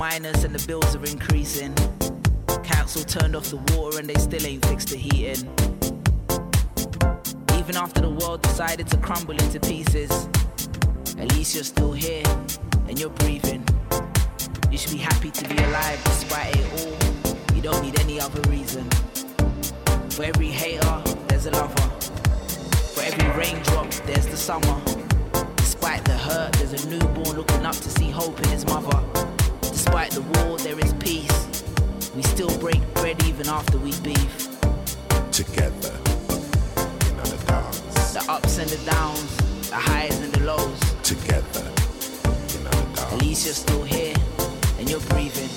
minus and the bills are increasing. Council turned off the water and they still ain't fixed the heating. Even after the world decided to crumble into pieces, at least you're still here and you're breathing. You should be happy to be alive despite it all. You don't need any other reason. For every hater, there's a lover. For every raindrop, there's the summer. Despite the hurt, there's a newborn looking up to see hope in his mother. Despite the war, there is peace. We still break bread even after we beef. Together. Another dance. The ups and the downs, the highs and the lows. Together. Another dance. At least you're still here and you're breathing.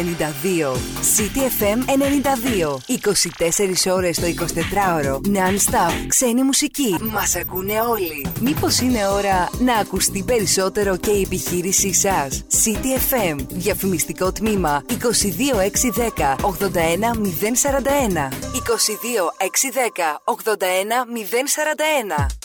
92. FM, 92. 24 ώρες το 24ωρο. Non-stop. Ξένη μουσική. Μας ακούνε όλοι. Μήπως είναι ώρα να ακουστεί περισσότερο και η επιχείρησή σας. FM. Διαφημιστικό τμήμα 22610 81041. 22610 81041.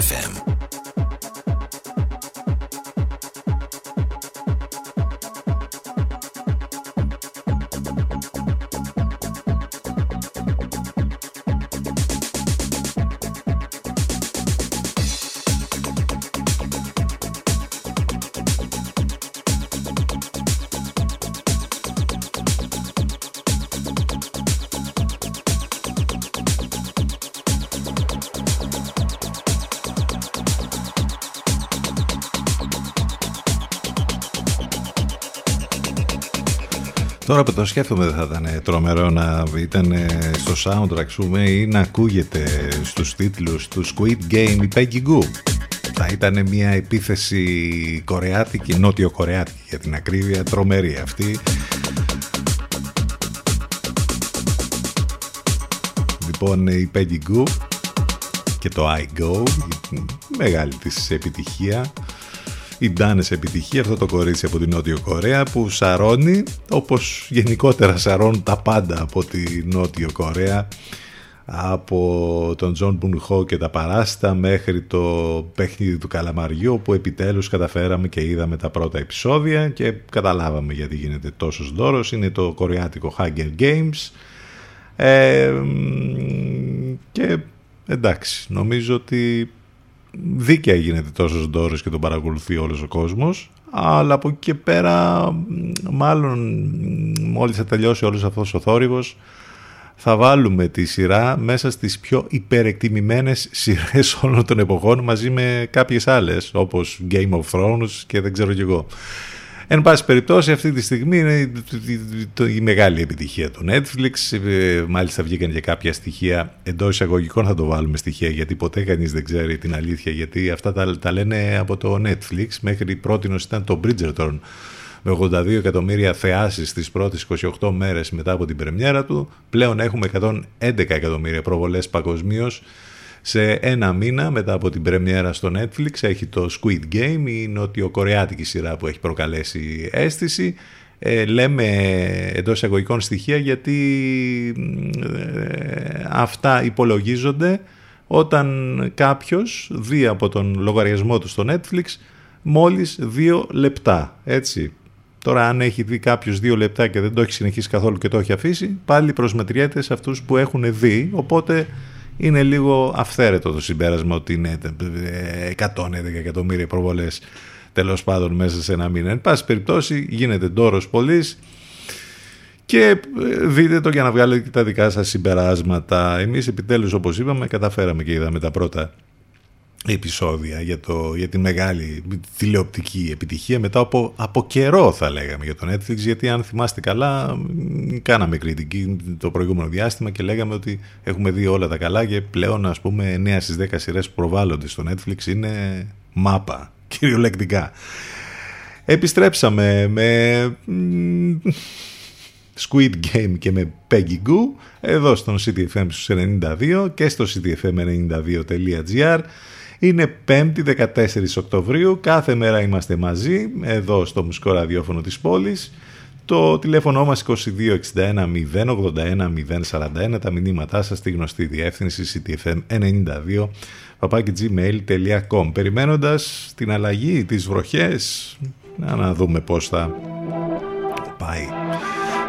FM. Τώρα που το σκέφτομαι δεν θα ήταν τρομερό να ήταν στο soundtrack σου με ή να ακούγεται στους τίτλους του Squid Game η Peggy Goo. Θα ήταν μια επίθεση κορεάτικη, νότιο-κορεάτικη για την ακρίβεια, τρομερή αυτή. Λοιπόν η Peggy Goo και το I Go, η μεγάλη της επιτυχία η Ντάνες επιτυχία αυτό το κορίτσι από την Νότιο Κορέα που σαρώνει όπως γενικότερα σαρώνουν τα πάντα από τη Νότιο Κορέα από τον Τζον Μπουνχό και τα παράστα μέχρι το παιχνίδι του Καλαμαριού που επιτέλους καταφέραμε και είδαμε τα πρώτα επεισόδια και καταλάβαμε γιατί γίνεται τόσος δώρος. Είναι το κορεάτικο Hunger Games. Ε, και εντάξει νομίζω ότι δίκαια γίνεται τόσος δώρος και τον παρακολουθεί όλος ο κόσμος αλλά από εκεί και πέρα μάλλον μόλις θα τελειώσει όλος αυτός ο θόρυβος θα βάλουμε τη σειρά μέσα στις πιο υπερεκτιμημένες σειρές όλων των εποχών μαζί με κάποιες άλλες όπως Game of Thrones και δεν ξέρω κι εγώ. Εν πάση περιπτώσει αυτή τη στιγμή είναι η μεγάλη επιτυχία του Netflix. Ε, Μάλιστα βγήκαν και κάποια στοιχεία εντός εισαγωγικών θα το βάλουμε στοιχεία γιατί ποτέ κανείς δεν ξέρει την αλήθεια γιατί αυτά τα, τα λένε από το Netflix. Μέχρι πρώτη ήταν το Bridgerton με 82 εκατομμύρια θεάσεις στις πρώτες 28 μέρες μετά από την πρεμιέρα του. Πλέον έχουμε 111 εκατομμύρια προβολές παγκοσμίως σε ένα μήνα μετά από την πρεμιέρα στο Netflix έχει το Squid Game, η νοτιοκορεάτικη σειρά που έχει προκαλέσει αίσθηση. Ε, λέμε εντός εισαγωγικών στοιχεία γιατί ε, αυτά υπολογίζονται όταν κάποιος δει από τον λογαριασμό του στο Netflix μόλις δύο λεπτά, έτσι. Τώρα αν έχει δει κάποιος δύο λεπτά και δεν το έχει συνεχίσει καθόλου και το έχει αφήσει, πάλι προσμετριέται σε αυτούς που έχουν δει, οπότε είναι λίγο αυθαίρετο το συμπέρασμα ότι είναι 111 εκατομμύρια προβολές τέλος πάντων μέσα σε ένα μήνα. Εν πάση περιπτώσει γίνεται ντόρος πολύ και δείτε το για να βγάλετε τα δικά σας συμπεράσματα. Εμείς επιτέλους όπως είπαμε καταφέραμε και είδαμε τα πρώτα επεισόδια για, το, για τη μεγάλη τηλεοπτική επιτυχία μετά από, από καιρό θα λέγαμε για το Netflix γιατί αν θυμάστε καλά κάναμε κριτική το προηγούμενο διάστημα και λέγαμε ότι έχουμε δει όλα τα καλά και πλέον ας πούμε 9 στις 10 σειρές που προβάλλονται στο Netflix είναι μάπα [laughs] κυριολεκτικά. Επιστρέψαμε με Squid Game και με Peggy Goo εδώ στον CTFM στους 92 και στο ctfm92.gr είναι 5η 14 Οκτωβρίου, κάθε μέρα είμαστε μαζί εδώ στο μουσικό ραδιόφωνο της πόλης. Το τηλέφωνο μας 2261 081 041, τα μηνύματά σας στη γνωστή διεύθυνση ctfm92 papakigmail.com Περιμένοντας την αλλαγή, τις βροχές, να, να δούμε πώς θα πάει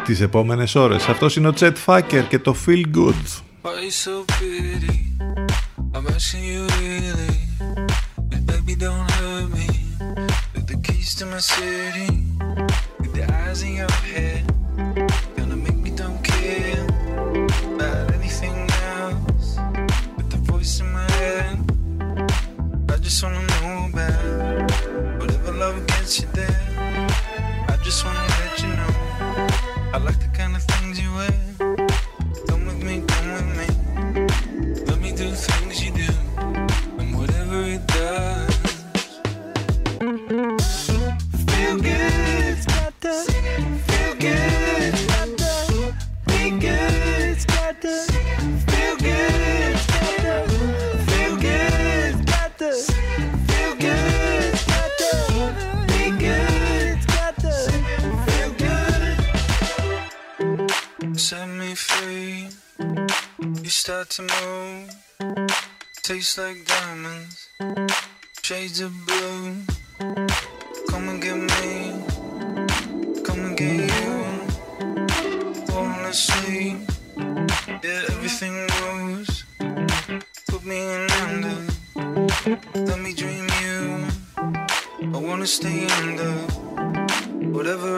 τις επόμενες ώρες. Αυτός είναι ο Chet Facker και το Feel Good. Why so pretty? I'm asking you really. Don't hurt me. With the keys to my city. With the eyes in your head. Gonna make me don't care about anything else. With the voice in my head. I just wanna know about whatever love gets you there. I just wanna let you know. I like the me free. You start to move. Tastes like diamonds, shades of blue. Come and get me, come and get you. Wanna sleep, yeah, everything moves. Put me in under, let me dream you. I wanna stay under, whatever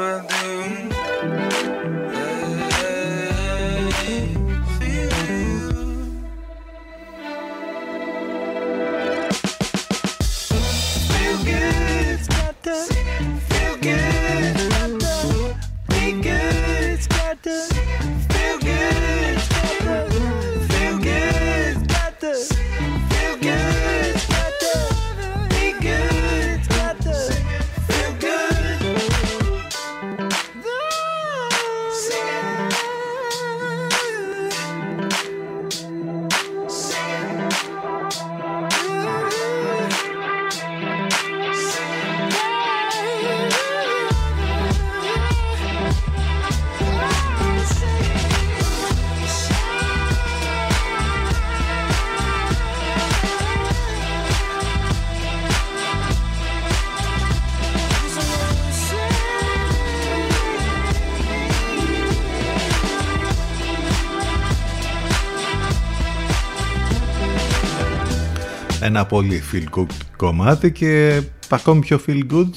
Ένα πολύ feel good κομμάτι και ακόμη πιο feel good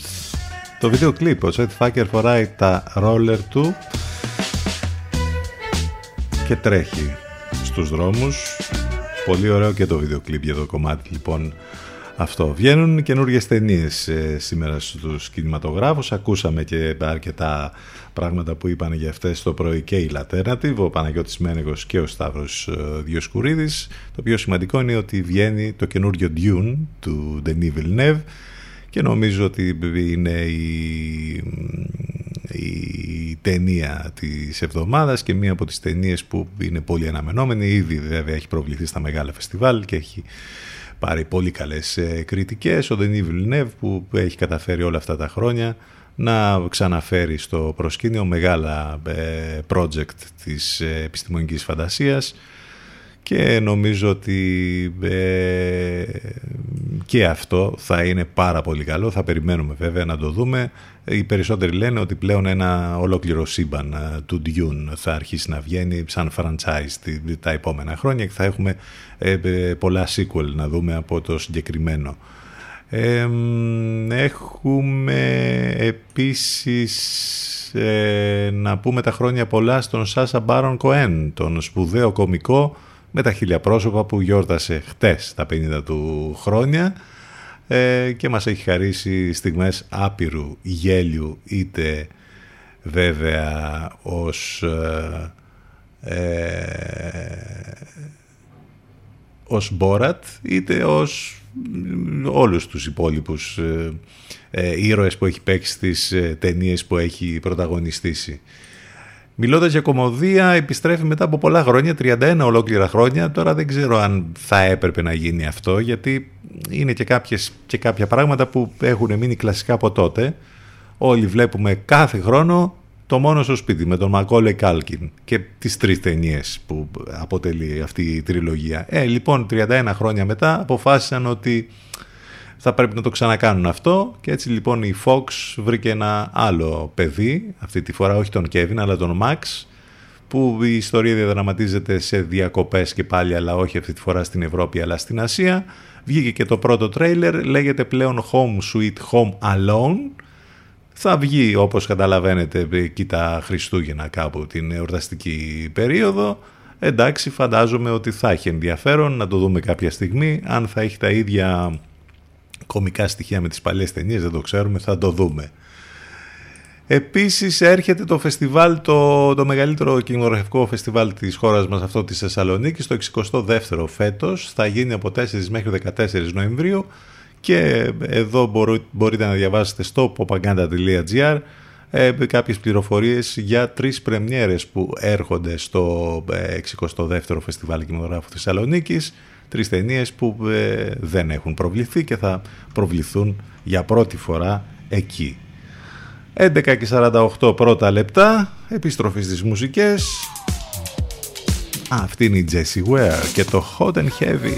το βίντεο κλιπ. Ο Σετ Φάκερ φοράει τα roller του και τρέχει στους δρόμους. Πολύ ωραίο και το βίντεο κλιπ για το κομμάτι λοιπόν αυτό. Βγαίνουν καινούργιες ταινίες ε, σήμερα στους κινηματογράφους. Ακούσαμε και αρκετά πράγματα που είπαν για αυτές το πρωί και η Alternative, ο Παναγιώτης Μένεγος και ο Σταύρος ε, Διοσκουρίδης. Το πιο σημαντικό είναι ότι βγαίνει το καινούργιο Dune του Denis Villeneuve και νομίζω ότι είναι η, η ταινία της εβδομάδας και μία από τις ταινίες που είναι πολύ αναμενόμενη. Ήδη βέβαια έχει προβληθεί στα μεγάλα φεστιβάλ και έχει πάρει πολύ καλές ε, κριτικές. Ο Denis Villeneuve που έχει καταφέρει όλα αυτά τα χρόνια να ξαναφέρει στο προσκήνιο μεγάλα ε, project της ε, επιστημονικής φαντασίας και νομίζω ότι ε, και αυτό θα είναι πάρα πολύ καλό. Θα περιμένουμε βέβαια να το δούμε. Οι περισσότεροι λένε ότι πλέον ένα ολόκληρο σύμπαν ε, του Dune θα αρχίσει να βγαίνει σαν franchise τη- τα επόμενα χρόνια και θα έχουμε ε, ε, πολλά sequel να δούμε από το συγκεκριμένο. Ε, μ, έχουμε επίσης ε, να πούμε τα χρόνια πολλά στον Σάσα Μπάρον Κοέν, τον σπουδαίο κομικό με τα χίλια πρόσωπα που γιόρτασε χτες τα 50 του χρόνια ε, και μας έχει χαρίσει στιγμές άπειρου γέλιου είτε βέβαια ως ε, ε, ως Μπόρατ είτε ως μ, όλους τους υπόλοιπους ε, ε, ήρωες που έχει παίξει στις ε, ταινίες που έχει πρωταγωνιστήσει. Μιλώντας για κομμωδία, επιστρέφει μετά από πολλά χρόνια, 31 ολόκληρα χρόνια. Τώρα δεν ξέρω αν θα έπρεπε να γίνει αυτό, γιατί είναι και, κάποιες, και κάποια πράγματα που έχουν μείνει κλασικά από τότε. Όλοι βλέπουμε κάθε χρόνο το μόνος στο σπίτι με τον Μακόλε Κάλκιν και τις τρεις ταινίες που αποτελεί αυτή η τριλογία. Ε, λοιπόν, 31 χρόνια μετά αποφάσισαν ότι θα πρέπει να το ξανακάνουν αυτό και έτσι λοιπόν η Fox βρήκε ένα άλλο παιδί, αυτή τη φορά όχι τον Kevin αλλά τον Max που η ιστορία διαδραματίζεται σε διακοπές και πάλι αλλά όχι αυτή τη φορά στην Ευρώπη αλλά στην Ασία. Βγήκε και το πρώτο τρέιλερ, λέγεται πλέον Home Sweet Home Alone. Θα βγει όπως καταλαβαίνετε εκεί τα Χριστούγεννα κάπου την εορταστική περίοδο. Εντάξει φαντάζομαι ότι θα έχει ενδιαφέρον να το δούμε κάποια στιγμή. Αν θα έχει τα ίδια κομικά στοιχεία με τις παλιές ταινίες δεν το ξέρουμε, θα το δούμε. Επίσης έρχεται το φεστιβάλ, το, το μεγαλύτερο κινηματογραφικό φεστιβάλ της χώρας μας, αυτό της Θεσσαλονίκης, το 62ο φέτος, θα γίνει από 4 μέχρι 14 Νοεμβρίου και εδώ μπορού- μπορείτε να διαβάσετε στο popaganda.gr ε, κάποιες πληροφορίες για τρεις πρεμιέρες που έρχονται στο ε, 62ο Φεστιβάλ Κινηματογράφου Θεσσαλονίκης τρεις ταινίες που ε, δεν έχουν προβληθεί και θα προβληθούν για πρώτη φορά εκεί. 11 και 48 πρώτα λεπτά, επιστροφή στις μουσικές. Α, αυτή είναι η Jessie Ware και το Hot and Heavy.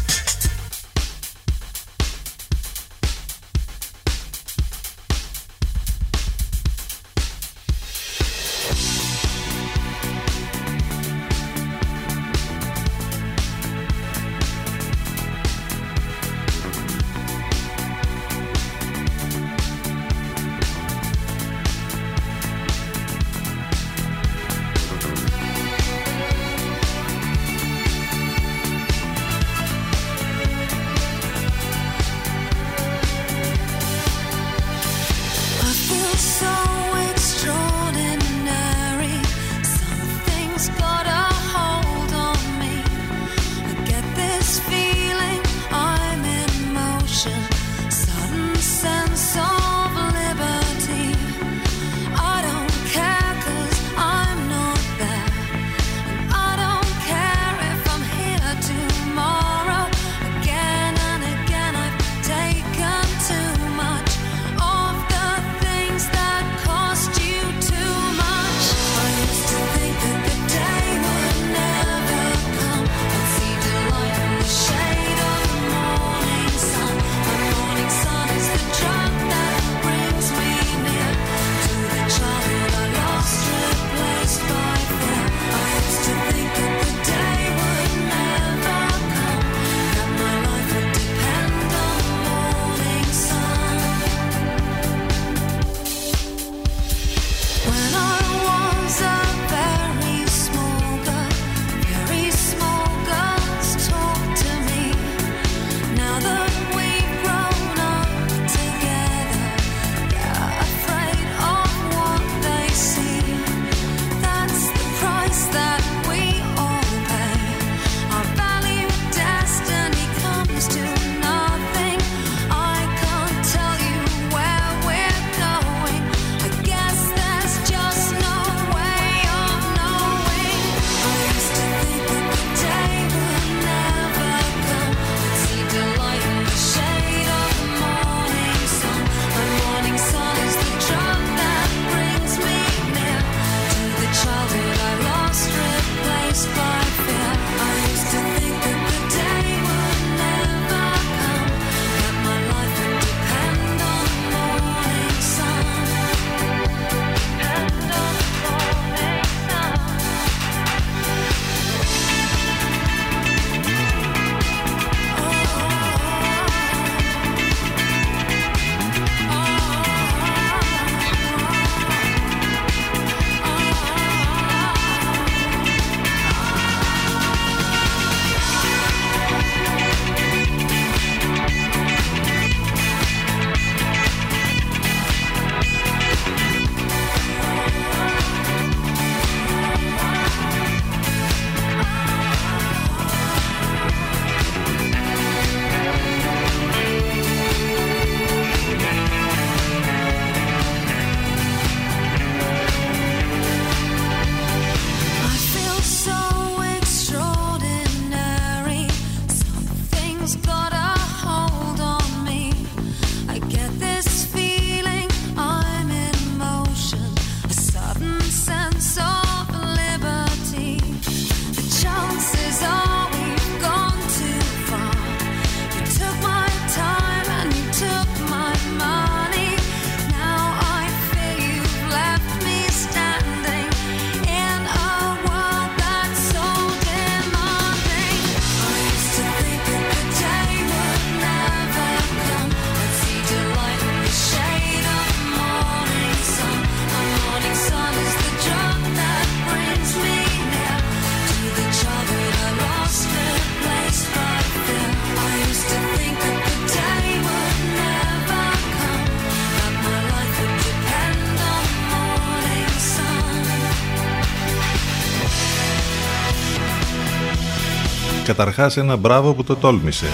Καταρχάς ένα μπράβο που το τόλμησε.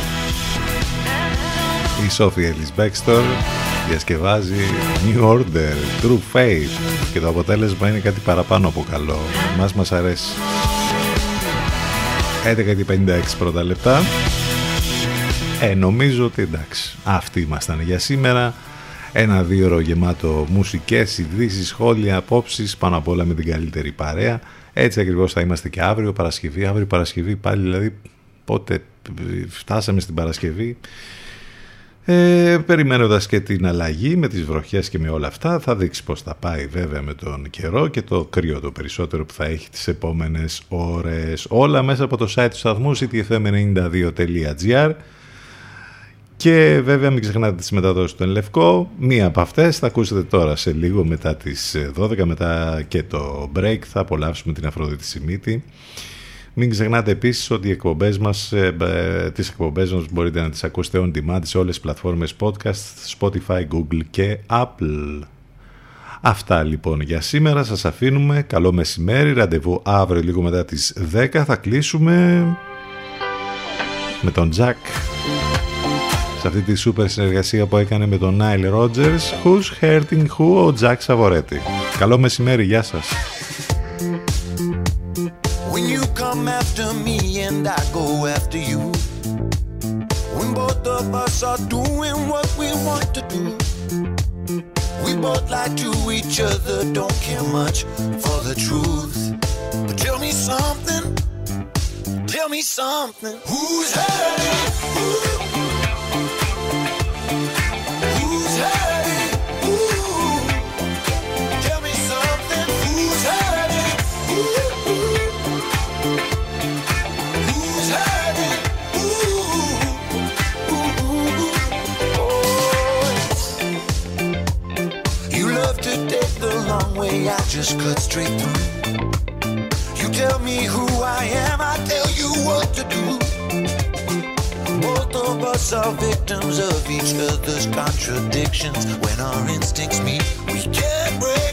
Η Σόφια Ελις Μπέκστορ διασκευάζει New Order, True Faith και το αποτέλεσμα είναι κάτι παραπάνω από καλό. Μας μας αρέσει. 11 και 56 πρώτα λεπτά. Ε, νομίζω ότι εντάξει, αυτοί ήμασταν για σήμερα. Ένα δύο ώρο γεμάτο μουσικές, ειδήσεις, σχόλια, απόψεις, πάνω απ' όλα με την καλύτερη παρέα. Έτσι ακριβώς θα είμαστε και αύριο Παρασκευή. Αύριο Παρασκευή πάλι, δηλαδή πότε φτάσαμε στην Παρασκευή. Ε, περιμένοντας και την αλλαγή με τις βροχές και με όλα αυτά θα δείξει πως θα πάει βέβαια με τον καιρό και το κρύο το περισσότερο που θα έχει τις επόμενες ώρες. Όλα μέσα από το site του σταθμού ctfm92.gr και βέβαια μην ξεχνάτε τις μεταδόσεις του Ενλευκό μία από αυτές θα ακούσετε τώρα σε λίγο μετά τις 12 μετά και το break. Θα απολαύσουμε την Αφροδίτη Σιμίτη μην ξεχνάτε επίσης ότι οι εκπομπές μας, ε, ε, τις εκπομπές μας μπορείτε να τις ακούσετε on demand σε όλες τις πλατφόρμες podcast, Spotify, Google και Apple. Αυτά λοιπόν για σήμερα. Σας αφήνουμε. Καλό μεσημέρι. Ραντεβού αύριο λίγο μετά τις 10. Θα κλείσουμε με τον Jack σε αυτή τη σούπερ συνεργασία που έκανε με τον Nile Rogers Who's Hurting Who, ο Jack Σαβορέτη. Καλό μεσημέρι. Γεια σας. When you come after me and I go after you. When both of us are doing what we want to do. We both lie to each other, don't care much for the truth. But tell me something, tell me something. Who's hurting? Who? Way, I just cut straight through. You tell me who I am, I tell you what to do. Both of us are victims of each other's contradictions. When our instincts meet, we can't break